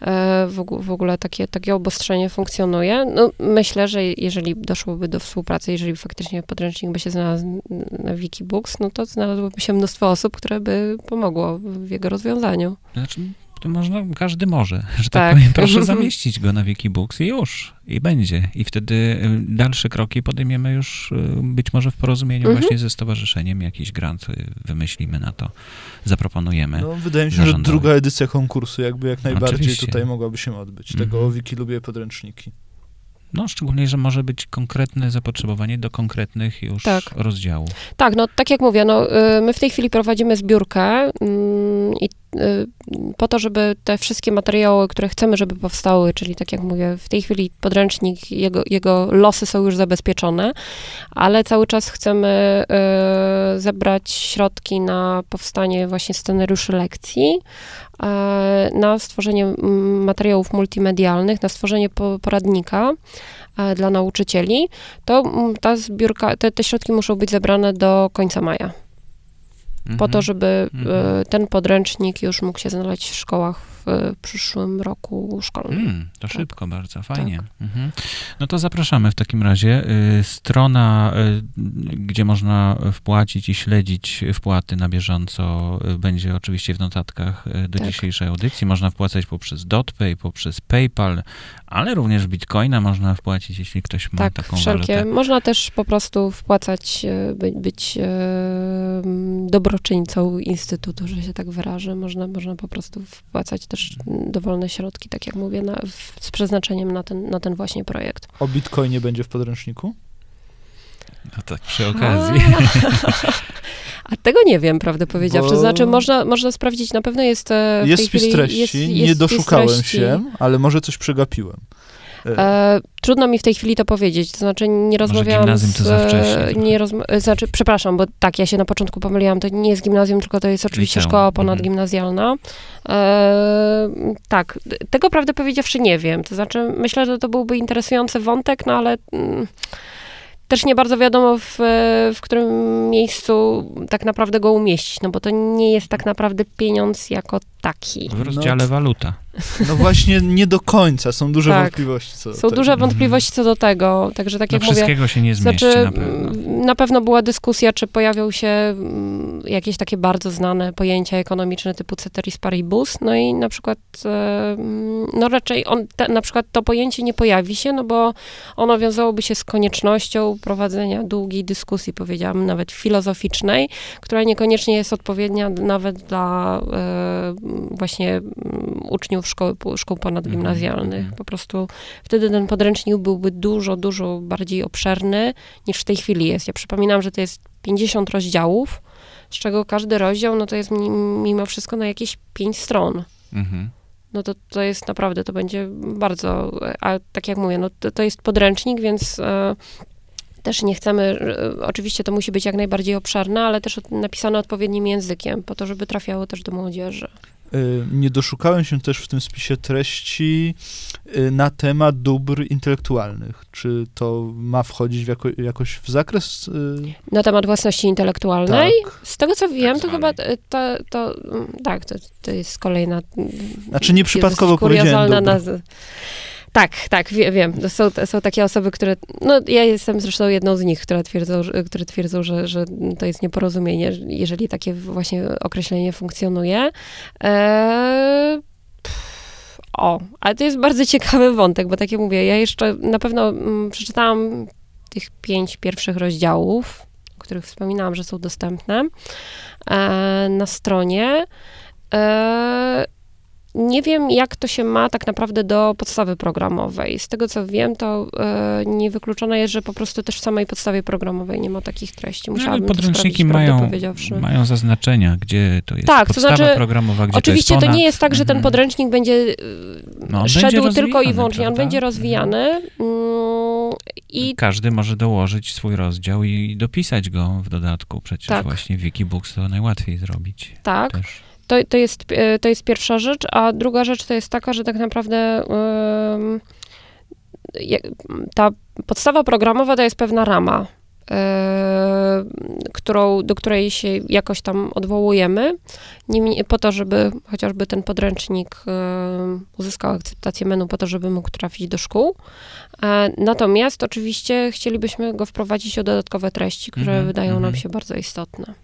E, W, ogó- w ogóle takie, takie obostrzenie funkcjonuje. No, myślę, że jeżeli doszłoby do współpracy, jeżeli faktycznie podręcznik by się znalazł na Wikibooks, no to znalazłoby się mnóstwo osób, które by pomogło w jego rozwiązaniu. Znaczy, to można, każdy może, że tak, Tak. powiem. Proszę zamieścić go na Wikibooks i już, i będzie. I wtedy y, dalsze kroki podejmiemy już y, być może w porozumieniu Mhm. właśnie ze stowarzyszeniem. Jakiś grant y, wymyślimy na to, zaproponujemy. No, wydaje mi się, że zarządowi. druga edycja konkursu jakby jak najbardziej Oczywiście. tutaj mogłaby się odbyć. Tego Mhm. o Wiki lubię podręczniki. No, szczególnie, że może być konkretne zapotrzebowanie do konkretnych już Tak. rozdziałów. Tak, no tak jak mówię, no, y, my w tej chwili prowadzimy zbiórkę mm, i y, po to, żeby te wszystkie materiały, które chcemy, żeby powstały, czyli tak jak mówię, w tej chwili podręcznik, jego, jego losy są już zabezpieczone, ale cały czas chcemy y, zebrać środki na powstanie właśnie scenariuszy lekcji, na stworzenie materiałów multimedialnych, na stworzenie po- poradnika e, dla nauczycieli, to ta zbiórka, te, te środki muszą być zebrane do końca maja, po Mhm. to, żeby Mhm. e, ten podręcznik już mógł się znaleźć w szkołach e, przyszłym roku szkolnym. Mm, to Tak. szybko bardzo, fajnie. Mhm. No to zapraszamy w takim razie. Y, Strona, y, gdzie można wpłacić i śledzić wpłaty na bieżąco, y, będzie oczywiście w notatkach do Tak. dzisiejszej audycji. Można wpłacać poprzez DotPay, poprzez PayPal, ale również Bitcoina można wpłacić, jeśli ktoś ma Tak, taką wszelkie. walutę. Można też po prostu wpłacać, by, być m, dobroczyńcą Instytutu, że się tak wyrażę. Można, można po prostu wpłacać też dowolne środki, tak jak mówię, na, w, z przeznaczeniem na ten, na ten właśnie projekt. O Bitcoinie będzie w podręczniku? No tak, przy okazji. A tego nie wiem, prawdę powiedziawszy. Bo- Znaczy, można, można sprawdzić, na pewno jest e, w Jest spis treści, jest, jest nie doszukałem treści. się, ale może coś przegapiłem. E, E, trudno mi w tej chwili to powiedzieć, to znaczy nie rozmawiałam gimnazjum to z... za wcześnie nie rozma- znaczy, przepraszam, bo tak, ja się na początku pomyliłam, to nie jest gimnazjum, tylko to jest oczywiście Liceum, szkoła mhm. ponadgimnazjalna. E, tak, tego prawdę powiedziawszy nie wiem, to znaczy myślę, że to byłby interesujący wątek, no ale... Mm, też nie bardzo wiadomo, w, w którym miejscu tak naprawdę go umieścić, no bo to nie jest tak naprawdę pieniądz jako taki. W rozdziale No, waluta. No właśnie nie do końca, są duże Tak. wątpliwości co do Są tego. duże wątpliwości co do tego, także tak No jak mówię, wszystkiego się nie zmieści Znaczy, na pewno. mm, na pewno była dyskusja, czy pojawią się mm, jakieś takie bardzo znane pojęcia ekonomiczne typu ceteris paribus, no i na przykład, e, mm, no raczej on, te, na przykład to pojęcie nie pojawi się, no bo ono wiązałoby się z koniecznością prowadzenia długiej dyskusji, powiedziałam, nawet filozoficznej, która niekoniecznie jest odpowiednia nawet dla e, właśnie uczniów szkoły, szkół ponadgimnazjalnych. Mhm. Po prostu wtedy ten podręcznik byłby dużo, dużo bardziej obszerny niż w tej chwili jest. Ja przypominam, że to jest 50 rozdziałów, z czego każdy rozdział, no to jest mi- mimo wszystko na jakieś 5 stron. Mhm. No to, to jest naprawdę, to będzie bardzo, a tak jak mówię, no to, to jest podręcznik, więc e, też nie chcemy, e, oczywiście to musi być jak najbardziej obszerne, ale też napisane odpowiednim językiem, po to, żeby trafiało też do młodzieży. Y, Nie doszukałem się też w tym spisie treści y, na temat dóbr intelektualnych. Czy to ma wchodzić w jako, jakoś w zakres? y, Na temat własności intelektualnej, Tak. z tego co wiem, to zwanej. chyba to, to mm, tak, to, to jest kolejna. Znaczy nieprzypadkowo powiedziałem dóbr. nazwa. Tak, tak, wie, wiem. Są, są takie osoby, które. No, ja jestem zresztą jedną z nich, które twierdzą, które twierdzą że, że to jest nieporozumienie, jeżeli takie właśnie określenie funkcjonuje. Eee, o, ale to jest bardzo ciekawy wątek, bo tak jak mówię, ja jeszcze na pewno mm, przeczytałam tych pięć pierwszych rozdziałów, o których wspominałam, że są dostępne e, na stronie. E, nie wiem, jak to się ma tak naprawdę do podstawy programowej. Z tego, co wiem, to e, niewykluczone jest, że po prostu też w samej podstawie programowej nie ma takich treści. No, Musiałabym to podręczniki mają, mają zaznaczenia, gdzie to jest Tak, to podstawa znaczy, programowa, gdzie Oczywiście to to, jest nie jest tak, że ten Mhm. podręcznik będzie y, No, on szedł będzie tylko i wyłącznie, on prawda? będzie Mhm. rozwijany mm, i Każdy może dołożyć swój rozdział i dopisać go w dodatku. Przecież Tak. właśnie Wikibooks to najłatwiej zrobić tak. też. To, to, jest, e, to jest pierwsza rzecz, a druga rzecz to jest taka, że tak naprawdę je- ta podstawa programowa to jest pewna rama, yy, którą, do której się jakoś tam odwołujemy, niemniej, po to, żeby chociażby ten podręcznik yy, uzyskał akceptację menu, po to, żeby mógł trafić do szkół. Natomiast oczywiście chcielibyśmy go wprowadzić o dodatkowe treści, które Mhm, wydają nam mhm. się bardzo istotne.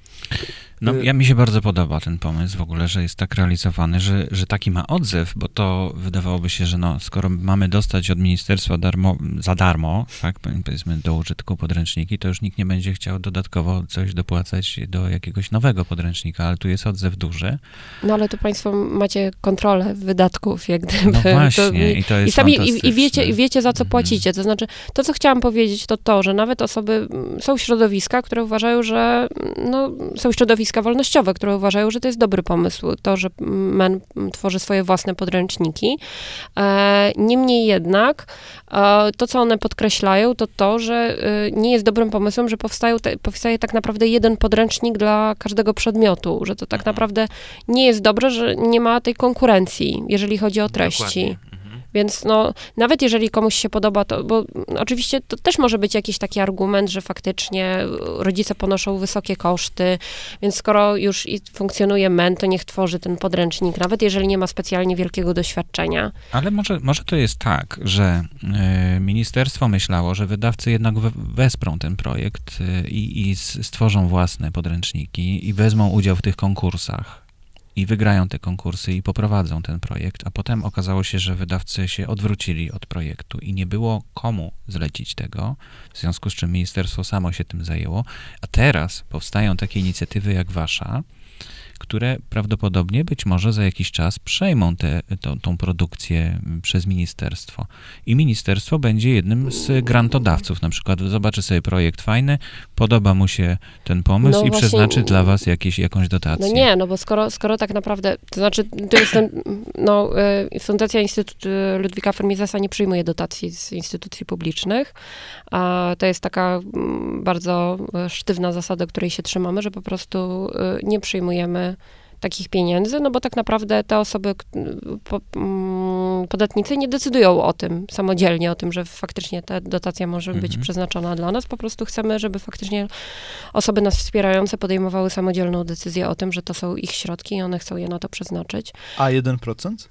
No, Y- ja mi się bardzo podoba ten pomysł w ogóle, że jest tak realizowany, że, że taki ma odzew, bo to wydawałoby się, że no, skoro mamy dostać od ministerstwa darmo, za darmo, tak, powiedzmy do użytku podręczniki, to już nikt nie będzie chciał dodatkowo coś dopłacać do jakiegoś nowego podręcznika, ale tu jest odzew duży. No ale tu Państwo macie kontrolę wydatków, jak gdyby. No To- właśnie, i to jest I sami i, i, wiecie, i wiecie, za co Mhm. płacicie. To znaczy, to, co chciałam powiedzieć, to to, że nawet osoby, mm, są środowiska, które uważają, że, mm, no, są środowiska wolnościowe, które uważają, że to jest dobry pomysł, to, że MEN tworzy swoje własne podręczniki. E, niemniej jednak, e, to, co one podkreślają, to to, że e, nie jest dobrym pomysłem, że powstają te, powstaje tak naprawdę jeden podręcznik dla każdego przedmiotu, że to tak Mhm. naprawdę nie jest dobrze, że nie ma tej konkurencji, jeżeli chodzi o treści. Dokładnie. Więc no, nawet jeżeli komuś się podoba, to, bo oczywiście to też może być jakiś taki argument, że faktycznie rodzice ponoszą wysokie koszty, więc skoro już funkcjonuje MEN, to niech tworzy ten podręcznik, nawet jeżeli nie ma specjalnie wielkiego doświadczenia. Ale może, może to jest tak, że e, ministerstwo myślało, że wydawcy jednak we, wesprą ten projekt e, i, i stworzą własne podręczniki i wezmą udział w tych konkursach. I wygrają te konkursy i poprowadzą ten projekt, a potem okazało się, że wydawcy się odwrócili od projektu i nie było komu zlecić tego, w związku z czym ministerstwo samo się tym zajęło. A teraz powstają takie inicjatywy jak wasza, które prawdopodobnie być może za jakiś czas przejmą tę tą, produkcję przez ministerstwo. I ministerstwo będzie jednym z grantodawców. Na przykład zobaczy sobie projekt fajny, podoba mu się ten pomysł No i właśnie- przeznaczy dla was jakieś, jakąś dotację. No nie, no bo skoro, skoro tak naprawdę, to znaczy, to jest ten, no, y, Fundacja Instytut y, Ludwika Fermizesa nie przyjmuje dotacji z instytucji publicznych, a to jest taka mm, bardzo y, sztywna zasada, której się trzymamy, że po prostu nie przyjmujemy takich pieniędzy, no bo tak naprawdę te osoby, mm, podatnicy nie decydują o tym samodzielnie, o tym, że faktycznie ta dotacja może być Mhm. przeznaczona dla nas. Po prostu chcemy, żeby faktycznie osoby nas wspierające podejmowały samodzielną decyzję o tym, że to są ich środki i one chcą je na to przeznaczyć. A 1%?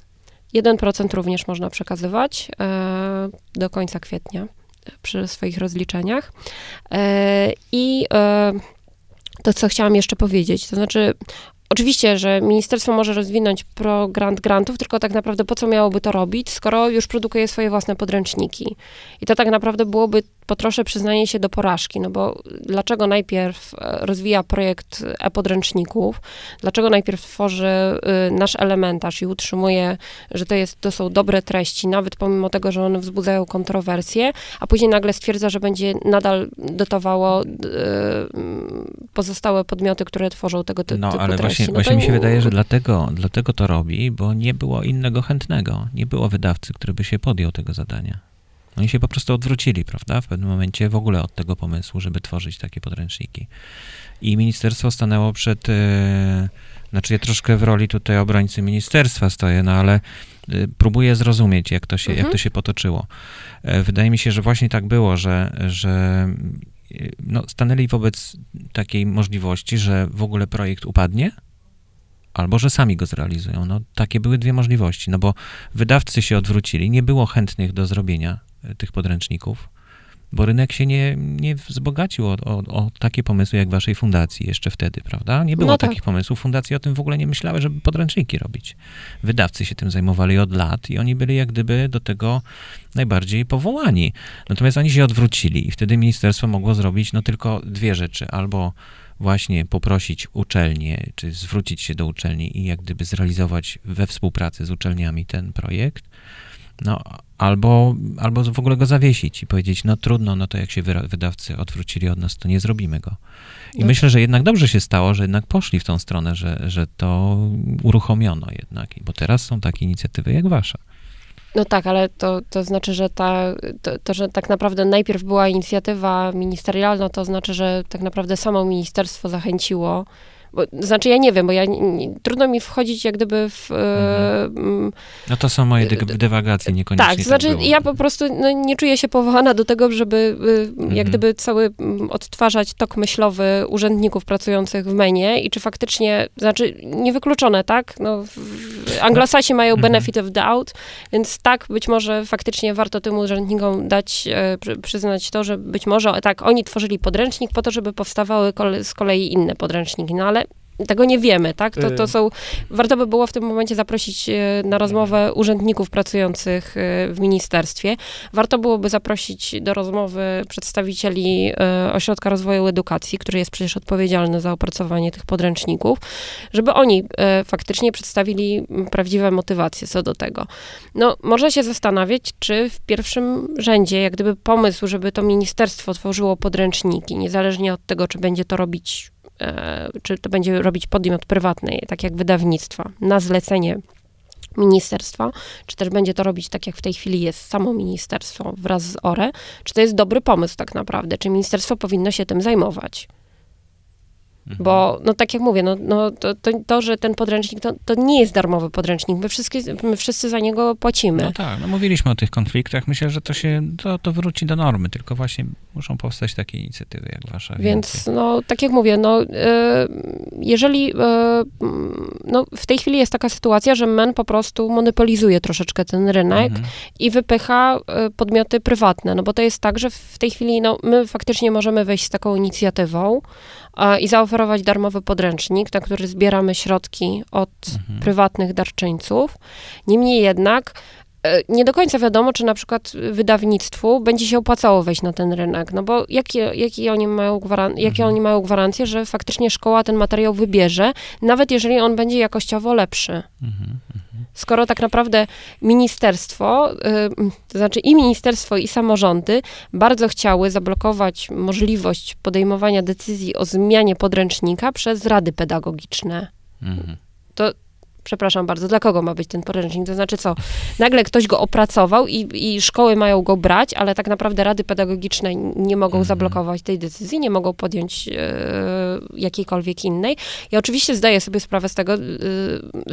1% również można przekazywać e, do końca kwietnia e, przy swoich rozliczeniach. E, I e, to, co chciałam jeszcze powiedzieć, to znaczy, oczywiście, że ministerstwo może rozwinąć pro grant grantów, tylko tak naprawdę po co miałoby to robić, skoro już produkuje swoje własne podręczniki. I to tak naprawdę byłoby po trosze przyznanie się do porażki, no bo dlaczego najpierw e, rozwija projekt e-podręczników, dlaczego najpierw tworzy y, nasz elementarz i utrzymuje, że to, jest, to są dobre treści, nawet pomimo tego, że one wzbudzają kontrowersje, a później nagle stwierdza, że będzie nadal dotowało y, pozostałe podmioty, które tworzą tego No, typu ale treści. Właśnie, No właśnie mi się wydaje, że dlatego, dlatego to robi, bo nie było innego chętnego. Nie było wydawcy, który by się podjął tego zadania. Oni się po prostu odwrócili, prawda? W pewnym momencie w ogóle od tego pomysłu, żeby tworzyć takie podręczniki. I ministerstwo stanęło przed. E, znaczy, ja troszkę w roli tutaj obrońcy ministerstwa stoję, no ale e, próbuję zrozumieć, jak to się, jak Mhm. to się potoczyło. E, wydaje mi się, że właśnie tak było, że, że no, stanęli wobec takiej możliwości, że w ogóle projekt upadnie, albo że sami go zrealizują. No, takie były dwie możliwości, no bo wydawcy się odwrócili, nie było chętnych do zrobienia e, tych podręczników, bo rynek się nie, nie wzbogacił o, o, o takie pomysły jak waszej fundacji jeszcze wtedy, prawda? Nie było No tak. takich pomysłów. Fundacje o tym w ogóle nie myślały, żeby podręczniki robić. Wydawcy się tym zajmowali od lat i oni byli jak gdyby do tego najbardziej powołani. Natomiast oni się odwrócili i wtedy ministerstwo mogło zrobić no tylko dwie rzeczy. Albo właśnie poprosić uczelnię, czy zwrócić się do uczelni i jak gdyby zrealizować we współpracy z uczelniami ten projekt, no albo, albo w ogóle go zawiesić i powiedzieć, no trudno, no to jak się wydawcy odwrócili od nas, to nie zrobimy go. I No. myślę, że jednak dobrze się stało, że jednak poszli w tą stronę, że, że to uruchomiono jednak, bo teraz są takie inicjatywy jak wasza. No tak, ale to, to znaczy, że ta, to, to, że tak naprawdę najpierw była inicjatywa ministerialna, to znaczy, że tak naprawdę samo ministerstwo zachęciło Bo, znaczy ja nie wiem, bo ja nie, trudno mi wchodzić jak gdyby w... e, mm, No to są moje dyg- dywagacje, niekoniecznie tak, tak, to znaczy ja po prostu no, nie czuję się powołana do tego, żeby Mhm. jak gdyby cały odtwarzać tok myślowy urzędników pracujących w menie i czy faktycznie, znaczy niewykluczone, tak? No, anglosasi mają Mhm. benefit of doubt, więc tak, być może faktycznie warto tym urzędnikom dać, e, przy, przyznać to, że być może tak, oni tworzyli podręcznik po to, żeby powstawały z kolei inne podręczniki, no ale tego nie wiemy, tak? To, to Y. są, warto by było w tym momencie zaprosić e, na rozmowę urzędników pracujących e, w ministerstwie. Warto byłoby zaprosić do rozmowy przedstawicieli Ośrodka Rozwoju Edukacji, który jest przecież odpowiedzialny za opracowanie tych podręczników, żeby oni faktycznie przedstawili prawdziwe motywacje co do tego. No, można się zastanawiać, czy w pierwszym rzędzie, jak gdyby pomysł, żeby to ministerstwo tworzyło podręczniki, niezależnie od tego, czy będzie to robić czy to będzie robić podmiot prywatny, tak jak wydawnictwa, na zlecenie ministerstwa, czy też będzie to robić tak jak w tej chwili jest samo ministerstwo wraz z ORE, czy to jest dobry pomysł tak naprawdę, czy ministerstwo powinno się tym zajmować. Mhm. Bo, no tak jak mówię, no, no to, to, to, że ten podręcznik, to, to nie jest darmowy podręcznik, my, wszystkie, my wszyscy za niego płacimy. No tak, no mówiliśmy o tych konfliktach. Myślę, że to się, to, to wróci do normy, tylko właśnie muszą powstać takie inicjatywy jak wasza. Więc, więcej. no, tak jak mówię, no, e, jeżeli, e, mm, no, w tej chwili jest taka sytuacja, że MEN po prostu monopolizuje troszeczkę ten rynek Mhm. i wypycha e, podmioty prywatne, no bo to jest tak, że w tej chwili, no, my faktycznie możemy wejść z taką inicjatywą i zaoferować darmowy podręcznik, na który zbieramy środki od Mhm. prywatnych darczyńców. Niemniej jednak e, nie do końca wiadomo, czy na przykład wydawnictwu będzie się opłacało wejść na ten rynek, no bo jakie, jakie, oni, mają gwaran- jakie Mhm. oni mają gwarancje, że faktycznie szkoła ten materiał wybierze, nawet jeżeli on będzie jakościowo lepszy. Mhm. Skoro tak naprawdę ministerstwo, y, to znaczy i ministerstwo, i samorządy bardzo chciały zablokować możliwość podejmowania decyzji o zmianie podręcznika przez rady pedagogiczne Mhm. Przepraszam bardzo, dla kogo ma być ten podręcznik? To znaczy co, nagle ktoś go opracował i, i szkoły mają go brać, ale tak naprawdę rady pedagogiczne nie mogą Mhm. zablokować tej decyzji, nie mogą podjąć e, jakiejkolwiek innej. Ja oczywiście zdaję sobie sprawę z tego, e,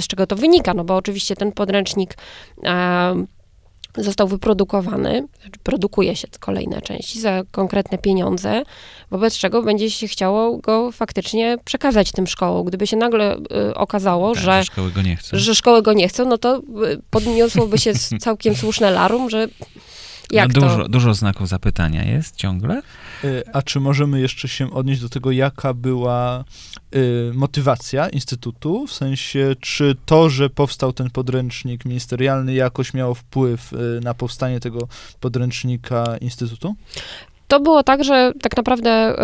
z czego to wynika, no bo oczywiście ten podręcznik e, został wyprodukowany, znaczy produkuje się kolejne części za konkretne pieniądze, wobec czego będzie się chciało go faktycznie przekazać tym szkołom. Gdyby się nagle y, okazało, Tak, że, szkoły go nie chcą. że szkoły go nie chcą, no to y, podniosłoby się całkiem słuszne larum, że jak no, to? dużo, dużo znaków zapytania jest ciągle. Y, A czy możemy jeszcze się odnieść do tego, jaka była y, motywacja Instytutu? W sensie, czy to, że powstał ten podręcznik ministerialny, jakoś miało wpływ y, na powstanie tego podręcznika Instytutu? To było tak, że tak naprawdę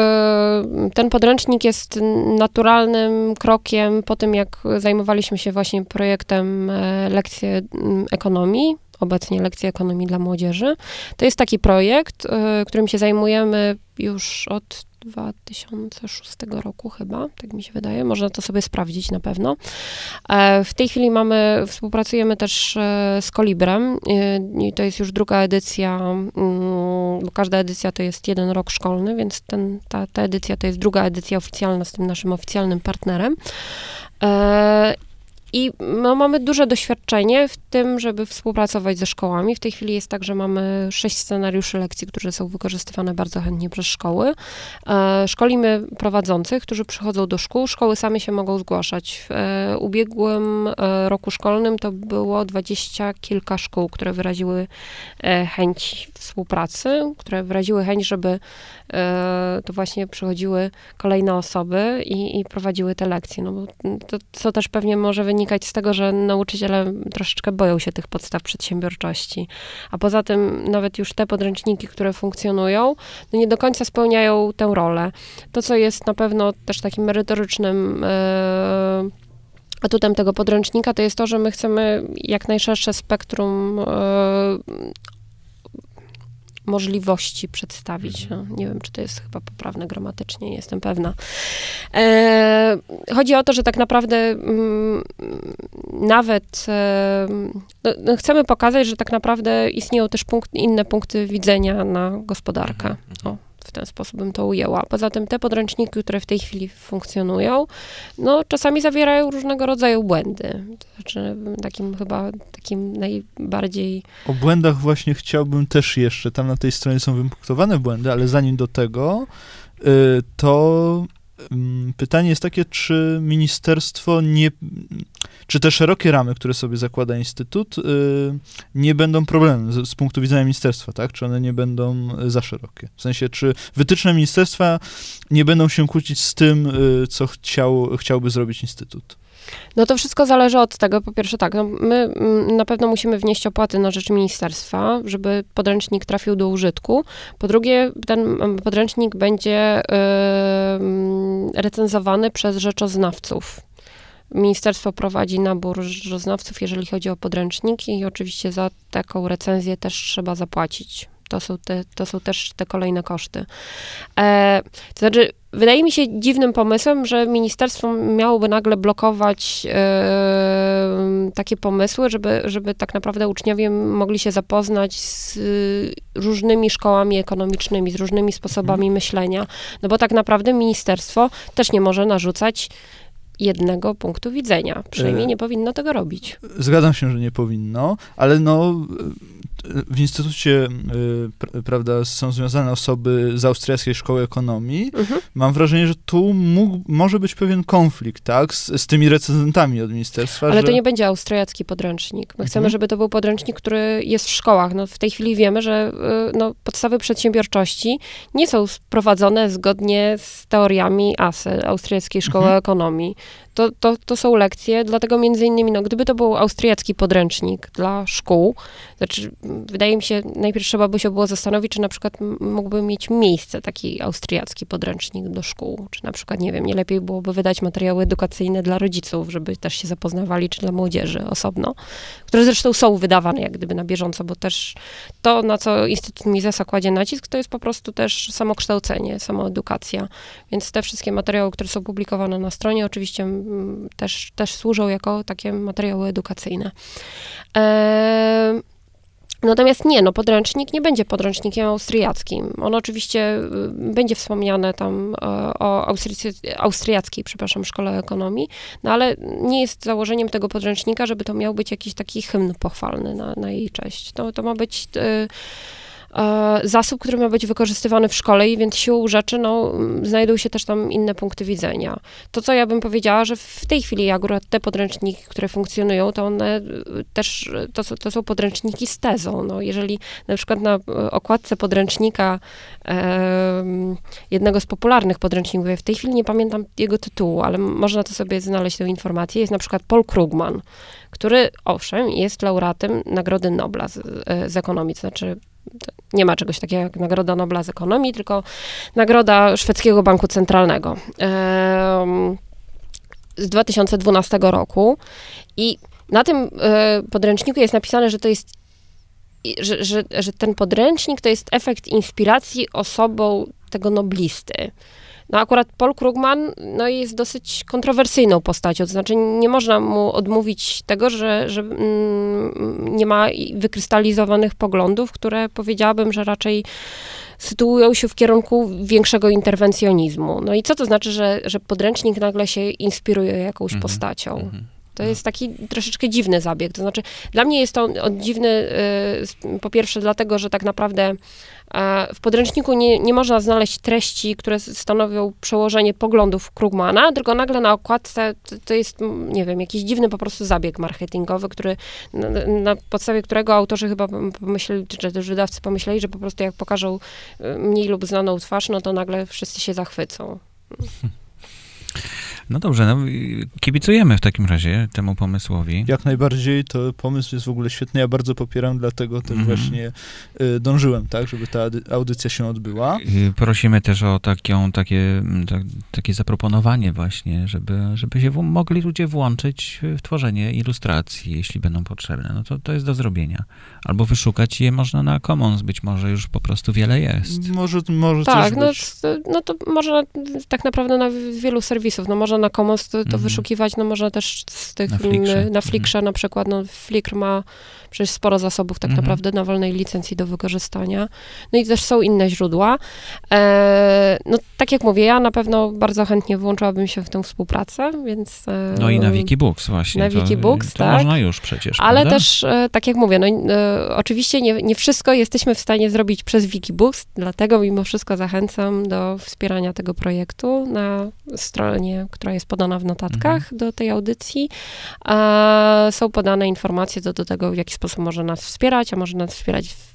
y, ten podręcznik jest naturalnym krokiem po tym, jak zajmowaliśmy się właśnie projektem e, lekcje mm, ekonomii, obecnie lekcje ekonomii dla młodzieży. To jest taki projekt, y, którym się zajmujemy już od 2006 roku chyba, tak mi się wydaje. Można to sobie sprawdzić na pewno. E, W tej chwili mamy, współpracujemy też e, z Kolibrem y, i to jest już druga edycja, mm, bo każda edycja to jest jeden rok szkolny, więc ten, ta, ta edycja to jest druga edycja oficjalna z tym naszym oficjalnym partnerem. I no, mamy duże doświadczenie w tym, żeby współpracować ze szkołami. W tej chwili jest tak, że mamy sześć scenariuszy lekcji, które są wykorzystywane bardzo chętnie przez szkoły. E, szkolimy prowadzących, którzy przychodzą do szkół. Szkoły same się mogą zgłaszać. W e, ubiegłym e, roku szkolnym to było dwadzieścia kilka szkół, które wyraziły e, chęć współpracy, które wyraziły chęć, żeby to właśnie przychodziły kolejne osoby i, i prowadziły te lekcje. No bo to, co też pewnie może wynikać z tego, że nauczyciele troszeczkę boją się tych podstaw przedsiębiorczości. A poza tym nawet już te podręczniki, które funkcjonują, no nie do końca spełniają tę rolę. To, co jest na pewno też takim merytorycznym e, atutem tego podręcznika, to jest to, że my chcemy jak najszersze spektrum e, możliwości przedstawić. No, nie wiem, czy to jest chyba poprawne gramatycznie, nie jestem pewna. E, chodzi o to, że tak naprawdę mm, nawet e, no, no chcemy pokazać, że tak naprawdę istnieją też punkt, inne punkty widzenia na gospodarkę. O, w ten sposób bym to ujęła. Poza tym te podręczniki, które w tej chwili funkcjonują, no czasami zawierają różnego rodzaju błędy. Znaczy takim chyba, takim najbardziej... O błędach właśnie chciałbym też jeszcze, tam na tej stronie są wypunktowane błędy, ale zanim do tego, y, to pytanie jest takie, czy ministerstwo nie, czy te szerokie ramy, które sobie zakłada Instytut, y, nie będą problemem z, z punktu widzenia ministerstwa, tak? Czy one nie będą za szerokie? W sensie, czy wytyczne ministerstwa nie będą się kłócić z tym, y, co chciał, chciałby zrobić Instytut? No to wszystko zależy od tego. Po pierwsze tak, no my mm, na pewno musimy wnieść opłaty na rzecz ministerstwa, żeby podręcznik trafił do użytku. Po drugie, ten mm, podręcznik będzie yy, recenzowany przez rzeczoznawców. Ministerstwo prowadzi nabór rzeczoznawców, jeżeli chodzi o podręczniki i oczywiście za taką recenzję też trzeba zapłacić. To są, te, to są też te kolejne koszty. E, to znaczy, wydaje mi się dziwnym pomysłem, że ministerstwo miałoby nagle blokować e, takie pomysły, żeby, żeby tak naprawdę uczniowie mogli się zapoznać z różnymi szkołami ekonomicznymi, z różnymi sposobami mhm. myślenia. No bo tak naprawdę ministerstwo też nie może narzucać jednego punktu widzenia. Przynajmniej e, nie powinno tego robić. Zgadzam się, że nie powinno, ale no w instytucie, y, prawda, są związane osoby z austriackiej szkoły ekonomii. Mhm. Mam wrażenie, że tu mógł, może być pewien konflikt, tak, z, z tymi recenzentami od ministerstwa. Ale że... to nie będzie austriacki podręcznik. My chcemy, mhm. żeby to był podręcznik, który jest w szkołach. No, w tej chwili wiemy, że y, no, podstawy przedsiębiorczości nie są prowadzone zgodnie z teoriami ASE, Austriackiej Szkoły mhm. Ekonomii to, to, to są lekcje, dlatego między innymi, no, gdyby to był austriacki podręcznik dla szkół, znaczy, wydaje mi się, najpierw trzeba by się było zastanowić, czy na przykład mógłby mieć miejsce taki austriacki podręcznik do szkół, czy na przykład, nie wiem, nie lepiej byłoby wydać materiały edukacyjne dla rodziców, żeby też się zapoznawali, czy dla młodzieży osobno, które zresztą są wydawane jak gdyby na bieżąco, bo też to, na co Instytut Misesa kładzie nacisk, to jest po prostu też samokształcenie, samoedukacja, więc te wszystkie materiały, które są publikowane na stronie, oczywiście też, też służą jako takie materiały edukacyjne. E, Natomiast nie, no podręcznik nie będzie podręcznikiem austriackim. On oczywiście y, będzie wspomniane tam e, o austriackiej, przepraszam, szkole ekonomii, no ale nie jest założeniem tego podręcznika, żeby to miał być jakiś taki hymn pochwalny na, na jej cześć. To, to ma być y, zasób, który ma być wykorzystywany w szkole i więc siłą rzeczy no, znajdują się też tam inne punkty widzenia. To, co ja bym powiedziała, że w tej chwili akurat te podręczniki, które funkcjonują, to one też, to, to są podręczniki z tezą. No, jeżeli na przykład na okładce podręcznika e, jednego z popularnych podręczników, ja w tej chwili nie pamiętam jego tytułu, ale można to sobie znaleźć tę informację, jest na przykład Paul Krugman, który owszem jest laureatem Nagrody Nobla z, z ekonomii, to znaczy nie ma czegoś takiego jak Nagroda Nobla z ekonomii, tylko Nagroda Szwedzkiego Banku Centralnego z 2012 roku. I na tym e, podręczniku jest napisane, że to jest że, że, że ten podręcznik to jest efekt inspiracji osobą tego noblisty. No akurat Paul Krugman no, jest dosyć kontrowersyjną postacią, to znaczy nie można mu odmówić tego, że, że mm, nie ma wykrystalizowanych poglądów, które powiedziałabym, że raczej sytuują się w kierunku większego interwencjonizmu. No i co to znaczy, że, że podręcznik nagle się inspiruje jakąś -hmm. postacią? -hmm. To jest taki troszeczkę dziwny zabieg. To znaczy, dla mnie jest to dziwny, y, po pierwsze, dlatego, że tak naprawdę w podręczniku nie, nie można znaleźć treści, które stanowią przełożenie poglądów Krugmana, tylko nagle na okładce to, to jest, nie wiem, jakiś dziwny po prostu zabieg marketingowy, który, na, na podstawie którego autorzy chyba pomyśleli, czy też wydawcy pomyśleli, że po prostu jak pokażą y, mniej lub znaną twarz, no to nagle wszyscy się zachwycą. No dobrze, no, kibicujemy w takim razie temu pomysłowi. Jak najbardziej, to pomysł jest w ogóle świetny, ja bardzo popieram, dlatego też mm -hmm. właśnie y, dążyłem, tak, żeby ta audycja się odbyła. Y, prosimy też o taką, takie, tak, takie zaproponowanie właśnie, żeby, żeby się w, mogli ludzie włączyć w tworzenie ilustracji, jeśli będą potrzebne. No to, to jest do zrobienia. Albo wyszukać je można na Commons, być może już po prostu wiele jest. Może, może tak, coś no, być. no to można tak naprawdę na wielu serwisów, no można można na Commons to, to Mhm. wyszukiwać, no można też z tych, Na Flickrze. na Flickrze na przykład, no Flickr ma przecież sporo zasobów tak Mhm. naprawdę na wolnej licencji do wykorzystania. No i też są inne źródła. E, no tak jak mówię, ja na pewno bardzo chętnie włączyłabym się w tę współpracę, więc... E, No i na Wikibooks właśnie. Na to, Wikibooks, to tak. można już przecież, Ale prawda? też, e, tak jak mówię, no, e, oczywiście nie, nie wszystko jesteśmy w stanie zrobić przez Wikibooks, dlatego mimo wszystko zachęcam do wspierania tego projektu na stronie, która jest podana w notatkach Mhm. do tej audycji. E, są podane informacje co do tego, w jaki sposób można nas wspierać, a można nas wspierać w,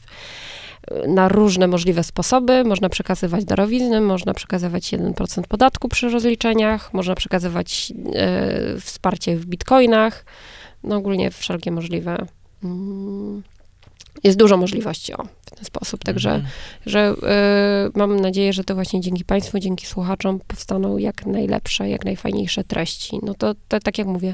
na różne możliwe sposoby. Można przekazywać darowizny, można przekazywać 1% podatku przy rozliczeniach, można przekazywać e, wsparcie w bitcoinach, no ogólnie wszelkie możliwe. mm, Jest dużo możliwości o, w ten sposób, także Mhm. że y, mam nadzieję, że to właśnie dzięki Państwu, dzięki słuchaczom powstaną jak najlepsze, jak najfajniejsze treści. No to, to tak jak mówię,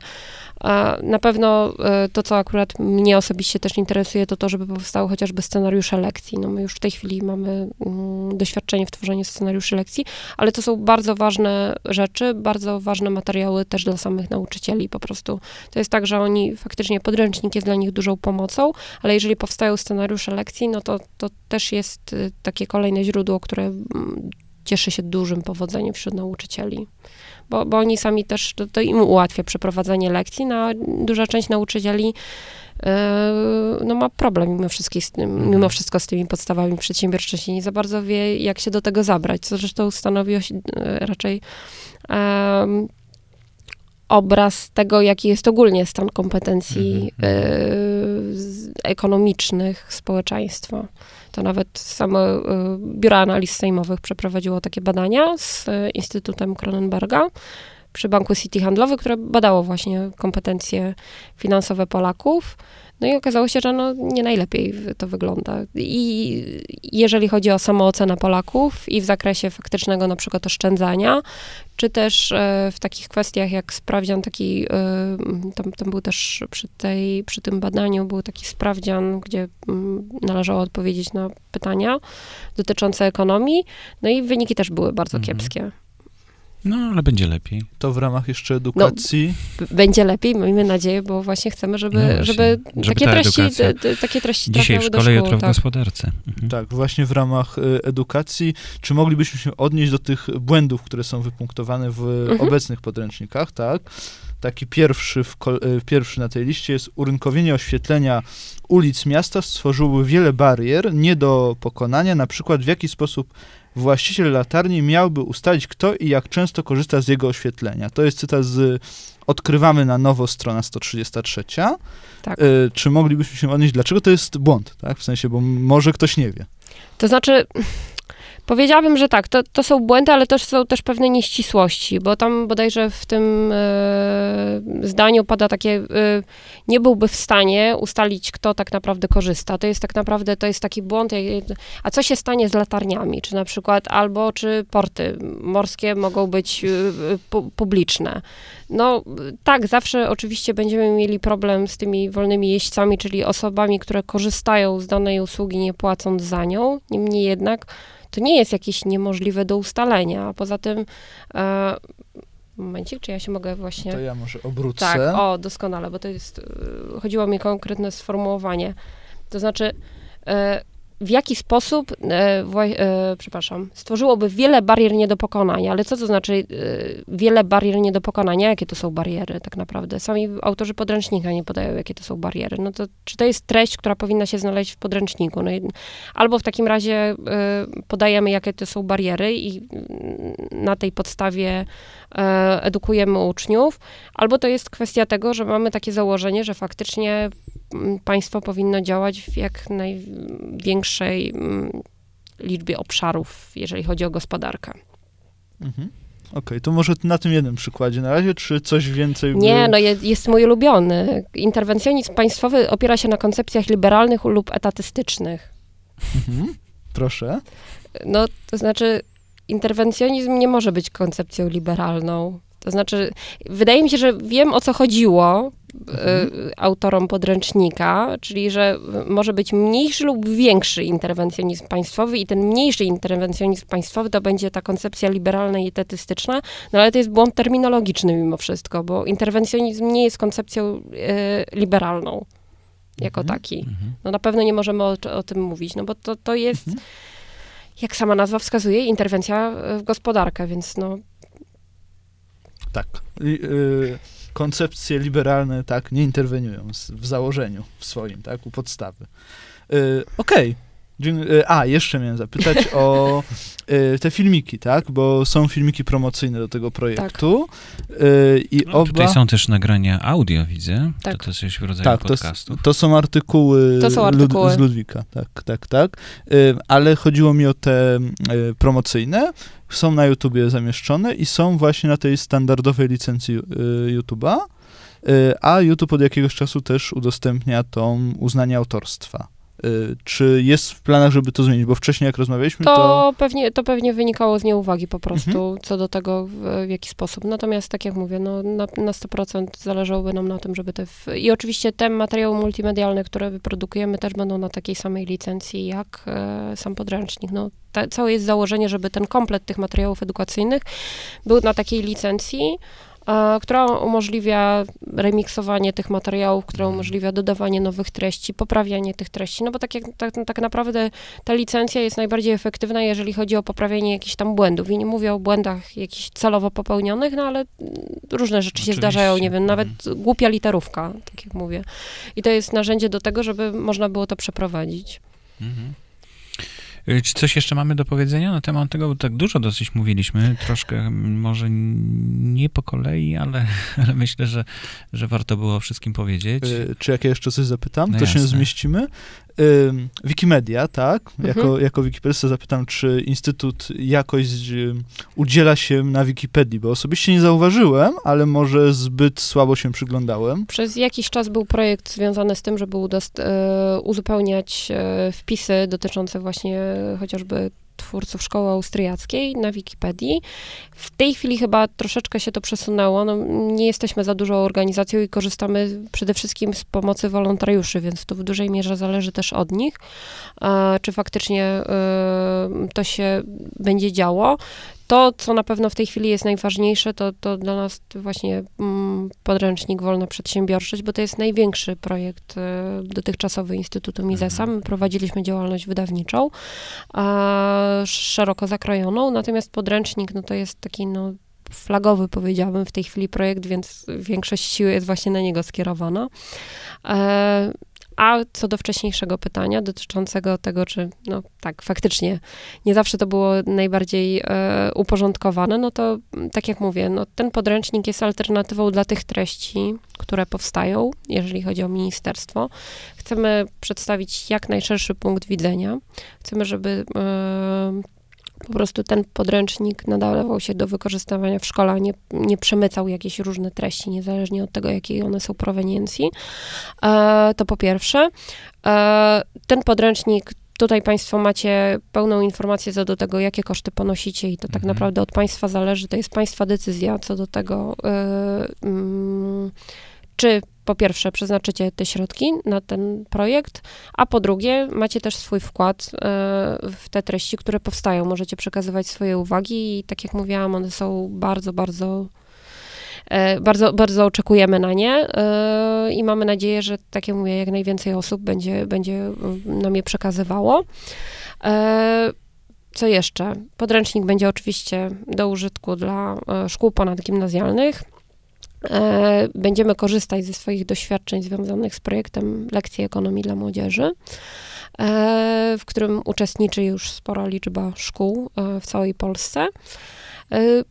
a na pewno y, to, co akurat mnie osobiście też interesuje, to to, żeby powstały chociażby scenariusze lekcji. No my już w tej chwili mamy mm, doświadczenie w tworzeniu scenariuszy lekcji, ale to są bardzo ważne rzeczy, bardzo ważne materiały też dla samych nauczycieli po prostu. To jest tak, że oni faktycznie podręcznik jest dla nich dużą pomocą, ale jeżeli powstają scenariusze lekcji, no to, to też jest y, takie kolejne źródło, które mm, cieszy się dużym powodzeniem wśród nauczycieli. Bo, bo oni sami też, to, to im ułatwia przeprowadzenie lekcji, no a duża część nauczycieli e, no ma problem mimo, z tym, Mhm. mimo wszystko z tymi podstawami przedsiębiorczości. Nie za bardzo wie, jak się do tego zabrać, co zresztą stanowi e, raczej obraz tego, jaki jest ogólnie stan kompetencji Mhm, e, z- ekonomicznych społeczeństwa. To nawet samo e, Biuro Analiz Sejmowych przeprowadziło takie badania z e, Instytutem Kronenberga przy Banku City Handlowy, które badało właśnie kompetencje finansowe Polaków. No i okazało się, że no nie najlepiej to wygląda. I jeżeli chodzi o samoocenę Polaków i w zakresie faktycznego na przykład oszczędzania, czy też e, w takich kwestiach jak sprawdzian taki, e, tam, tam był też przy, tej, przy tym badaniu był taki sprawdzian, gdzie mm, należało odpowiedzieć na pytania dotyczące ekonomii, no i wyniki też były bardzo Mhm. kiepskie. No, ale będzie lepiej. To w ramach jeszcze edukacji. B- Będzie lepiej, miejmy nadzieję, bo właśnie chcemy, żeby, No właśnie, żeby, żeby takie, ta treści, edukacja t- t- takie treści Dzisiaj w szkole, szkół, jutro w tak. gospodarce. Mhm. Tak, właśnie w ramach y, edukacji, czy moglibyśmy się odnieść do tych błędów, które są wypunktowane w Mhm. obecnych podręcznikach, tak? Taki pierwszy, w kol- y, pierwszy na tej liście jest urynkowienie oświetlenia ulic miasta stworzyłoby wiele barier nie do pokonania, na przykład w jaki sposób właściciel latarni miałby ustalić, kto i jak często korzysta z jego oświetlenia. To jest cytat z Odkrywamy na nowo, strona 133. Tak. Y, czy moglibyśmy się odnieść, dlaczego to jest błąd, tak? W sensie, bo może ktoś nie wie. To znaczy, powiedziałabym, że tak, to, to są błędy, ale też są też pewne nieścisłości, bo tam bodajże w tym e, zdaniu pada takie, e, nie byłby w stanie ustalić, kto tak naprawdę korzysta. To jest tak naprawdę, to jest taki błąd, a co się stanie z latarniami, czy na przykład, albo czy porty morskie mogą być e, pu, publiczne. No tak, zawsze oczywiście będziemy mieli problem z tymi wolnymi jeźdźcami, czyli osobami, które korzystają z danej usługi, nie płacąc za nią. Niemniej jednak to nie jest jakieś niemożliwe do ustalenia. A poza tym, e, momencik, czy ja się mogę właśnie... To ja może obrócę. Tak, o, doskonale, bo to jest, y, chodziło mi o konkretne sformułowanie. To znaczy, e, w jaki sposób, e, e, przepraszam, stworzyłoby wiele barier nie do pokonania, ale co to znaczy e, wiele barier nie do pokonania? Jakie to są bariery tak naprawdę? Sami autorzy podręcznika nie podają, jakie to są bariery. No to czy to jest treść, która powinna się znaleźć w podręczniku? No albo w takim razie e, podajemy, jakie to są bariery i mm, na tej podstawie edukujemy uczniów, albo to jest kwestia tego, że mamy takie założenie, że faktycznie mm, państwo powinno działać w jak największej mm, liczbie obszarów, jeżeli chodzi o gospodarkę. Mhm. Okej, to może na tym jednym przykładzie na razie, czy coś więcej? by- Nie, no je, jest mój ulubiony. Interwencjonizm państwowy opiera się na koncepcjach liberalnych lub etatystycznych. Mhm. Proszę. No, to znaczy, interwencjonizm nie może być koncepcją liberalną. To znaczy, wydaje mi się, że wiem o co chodziło, e, autorom podręcznika, czyli że może być mniejszy lub większy interwencjonizm państwowy i ten mniejszy interwencjonizm państwowy to będzie ta koncepcja liberalna i etetystyczna, no ale to jest błąd terminologiczny mimo wszystko, bo interwencjonizm nie jest koncepcją e, liberalną jako Mhm. taki. Mhm. No na pewno nie możemy o, o tym mówić, no bo to, to jest, Mhm. Jak sama nazwa wskazuje, interwencja w gospodarkę, więc no Tak. Y, koncepcje liberalne tak nie interweniują w założeniu w swoim, tak, u podstawy. Y, Okej. Dzień- y, A, jeszcze miałem zapytać o y, te filmiki, tak? Bo są filmiki promocyjne do tego projektu. Y, I No, oba. Tutaj są też nagrania audio, widzę. Tak. To też coś w rodzaju tak, to, podcastu. to są artykuły, To są artykuły. Lud, z Ludwika, tak, tak, tak. Ale chodziło mi o te promocyjne. Są na YouTubie zamieszczone i są właśnie na tej standardowej licencji YouTube'a. A YouTube od jakiegoś czasu też udostępnia tą uznanie autorstwa. Y, czy jest w planach, żeby to zmienić? Bo wcześniej, jak rozmawialiśmy, to. to, pewnie, to pewnie wynikało z nieuwagi po prostu Mhm. co do tego, w, w jaki sposób. Natomiast, tak jak mówię, no, na, na 100% zależałoby nam na tym, żeby te... W... I oczywiście te materiały multimedialne, które wyprodukujemy, też będą na takiej samej licencji jak e, sam podręcznik. No, ta, całe jest założenie, żeby ten komplet tych materiałów edukacyjnych był na takiej licencji, która umożliwia remiksowanie tych materiałów, która Mhm. umożliwia dodawanie nowych treści, poprawianie tych treści, no bo tak, jak, tak, tak naprawdę ta licencja jest najbardziej efektywna, jeżeli chodzi o poprawienie jakichś tam błędów. I nie mówię o błędach jakichś celowo popełnionych, no ale różne rzeczy się Oczywiście. zdarzają, nie wiem, nawet Mhm. głupia literówka, tak jak mówię. I to jest narzędzie do tego, żeby można było to przeprowadzić. Mhm. Y, Czy coś jeszcze mamy do powiedzenia na temat tego? Bo tak dużo dosyć mówiliśmy, troszkę może nie po kolei, ale, ale myślę, że, że warto było o wszystkim powiedzieć. Y, Czy jak ja jeszcze coś zapytam, No to się jasne. zmieścimy. Wikimedia, tak? Mhm. Jako, jako Wikipedista zapytam, czy Instytut jakoś y, udziela się na Wikipedii, bo osobiście nie zauważyłem, ale może zbyt słabo się przyglądałem. Przez jakiś czas był projekt związany z tym, żeby e, uzupełniać e, wpisy dotyczące właśnie chociażby twórców szkoły austriackiej na Wikipedii. W tej chwili chyba troszeczkę się to przesunęło. No, nie jesteśmy za dużą organizacją i korzystamy przede wszystkim z pomocy wolontariuszy, więc to w dużej mierze zależy też od nich, czy faktycznie e, to się będzie działo. To, co na pewno w tej chwili jest najważniejsze, to, to dla nas właśnie mm, podręcznik Wolna Przedsiębiorczość, bo to jest największy projekt e, dotychczasowy Instytutu Misesa. My prowadziliśmy działalność wydawniczą, szeroko zakrojoną, natomiast podręcznik, no to jest taki, no, flagowy, powiedziałabym, w tej chwili projekt, więc większość siły jest właśnie na niego skierowana. A co do wcześniejszego pytania dotyczącego tego, czy no tak, faktycznie nie zawsze to było najbardziej e, uporządkowane, no to mm, tak jak mówię, no, ten podręcznik jest alternatywą dla tych treści, które powstają, jeżeli chodzi o ministerstwo. Chcemy przedstawić jak najszerszy punkt widzenia. Chcemy, żeby e, po prostu ten podręcznik nadawał się do wykorzystywania w szkole, a nie, nie przemycał jakieś różne treści, niezależnie od tego, jakiej one są proweniencji. E, to po pierwsze. E, ten podręcznik Tutaj Państwo macie pełną informację co do tego, jakie koszty ponosicie, i to tak Mhm. naprawdę od Państwa zależy. To jest Państwa decyzja co do tego, y, mm, czy po pierwsze przeznaczycie te środki na ten projekt, a po drugie macie też swój wkład y, w te treści, które powstają. Możecie przekazywać swoje uwagi i tak jak mówiłam, one są bardzo, bardzo E, Bardzo, bardzo oczekujemy na nie e, i mamy nadzieję, że, tak jak mówię, jak najwięcej osób będzie, będzie mm, nam je przekazywało. E, Co jeszcze? Podręcznik będzie oczywiście do użytku dla e, szkół ponadgimnazjalnych. E, Będziemy korzystać ze swoich doświadczeń związanych z projektem Lekcji Ekonomii dla Młodzieży, e, w którym uczestniczy już spora liczba szkół e, w całej Polsce.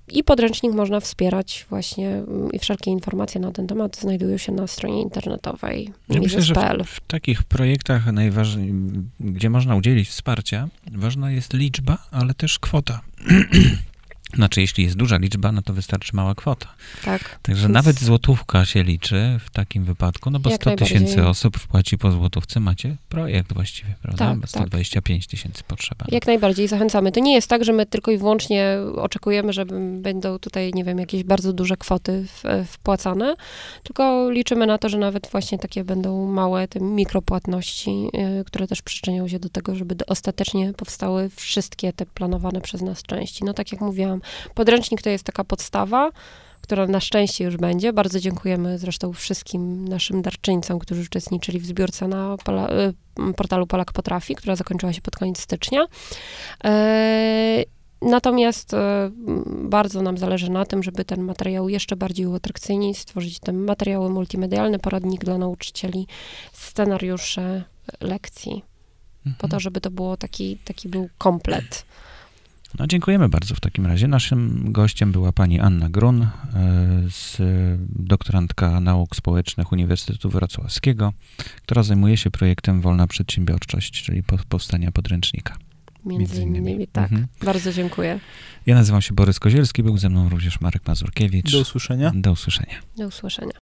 I podręcznik można wspierać właśnie mm, i wszelkie informacje na ten temat znajdują się na stronie internetowej Ja myślę, że w, w takich projektach najważniej, gdzie można udzielić wsparcia, ważna jest liczba, ale też kwota. Znaczy, jeśli jest duża liczba, no to wystarczy mała kwota. Tak. Także Więc- nawet złotówka się liczy w takim wypadku, no bo Jak 100 tysięcy osób wpłaci po złotówce, macie projekt właściwie, prawda? Tak, Bo tak. 125 tysięcy potrzeba. Jak najbardziej zachęcamy. To nie jest tak, że my tylko i wyłącznie oczekujemy, że będą tutaj, nie wiem, jakieś bardzo duże kwoty w, wpłacane, tylko liczymy na to, że nawet właśnie takie będą małe te mikropłatności, y, które też przyczynią się do tego, żeby ostatecznie powstały wszystkie te planowane przez nas części. No tak jak mówiłam, podręcznik to jest taka podstawa, która na szczęście już będzie. Bardzo dziękujemy zresztą wszystkim naszym darczyńcom, którzy uczestniczyli w zbiórce na Pola, y, portalu Polak Potrafi, która zakończyła się pod koniec stycznia. E, Natomiast e, bardzo nam zależy na tym, żeby ten materiał jeszcze bardziej uatrakcyjnić, stworzyć te materiały multimedialne, poradnik dla nauczycieli, scenariusze lekcji, po Mhm. to, żeby to było taki, taki był komplet. No, dziękujemy bardzo w takim razie. Naszym gościem była pani Anna Grun, e, z, doktorantka nauk społecznych Uniwersytetu Wrocławskiego, która zajmuje się projektem Wolna Przedsiębiorczość, czyli po- powstania podręcznika. Między, Między innymi. innymi, tak. Mhm. Bardzo dziękuję. Ja nazywam się Borys Kozielski, był ze mną również Marek Mazurkiewicz. Do usłyszenia. Do usłyszenia. Do usłyszenia.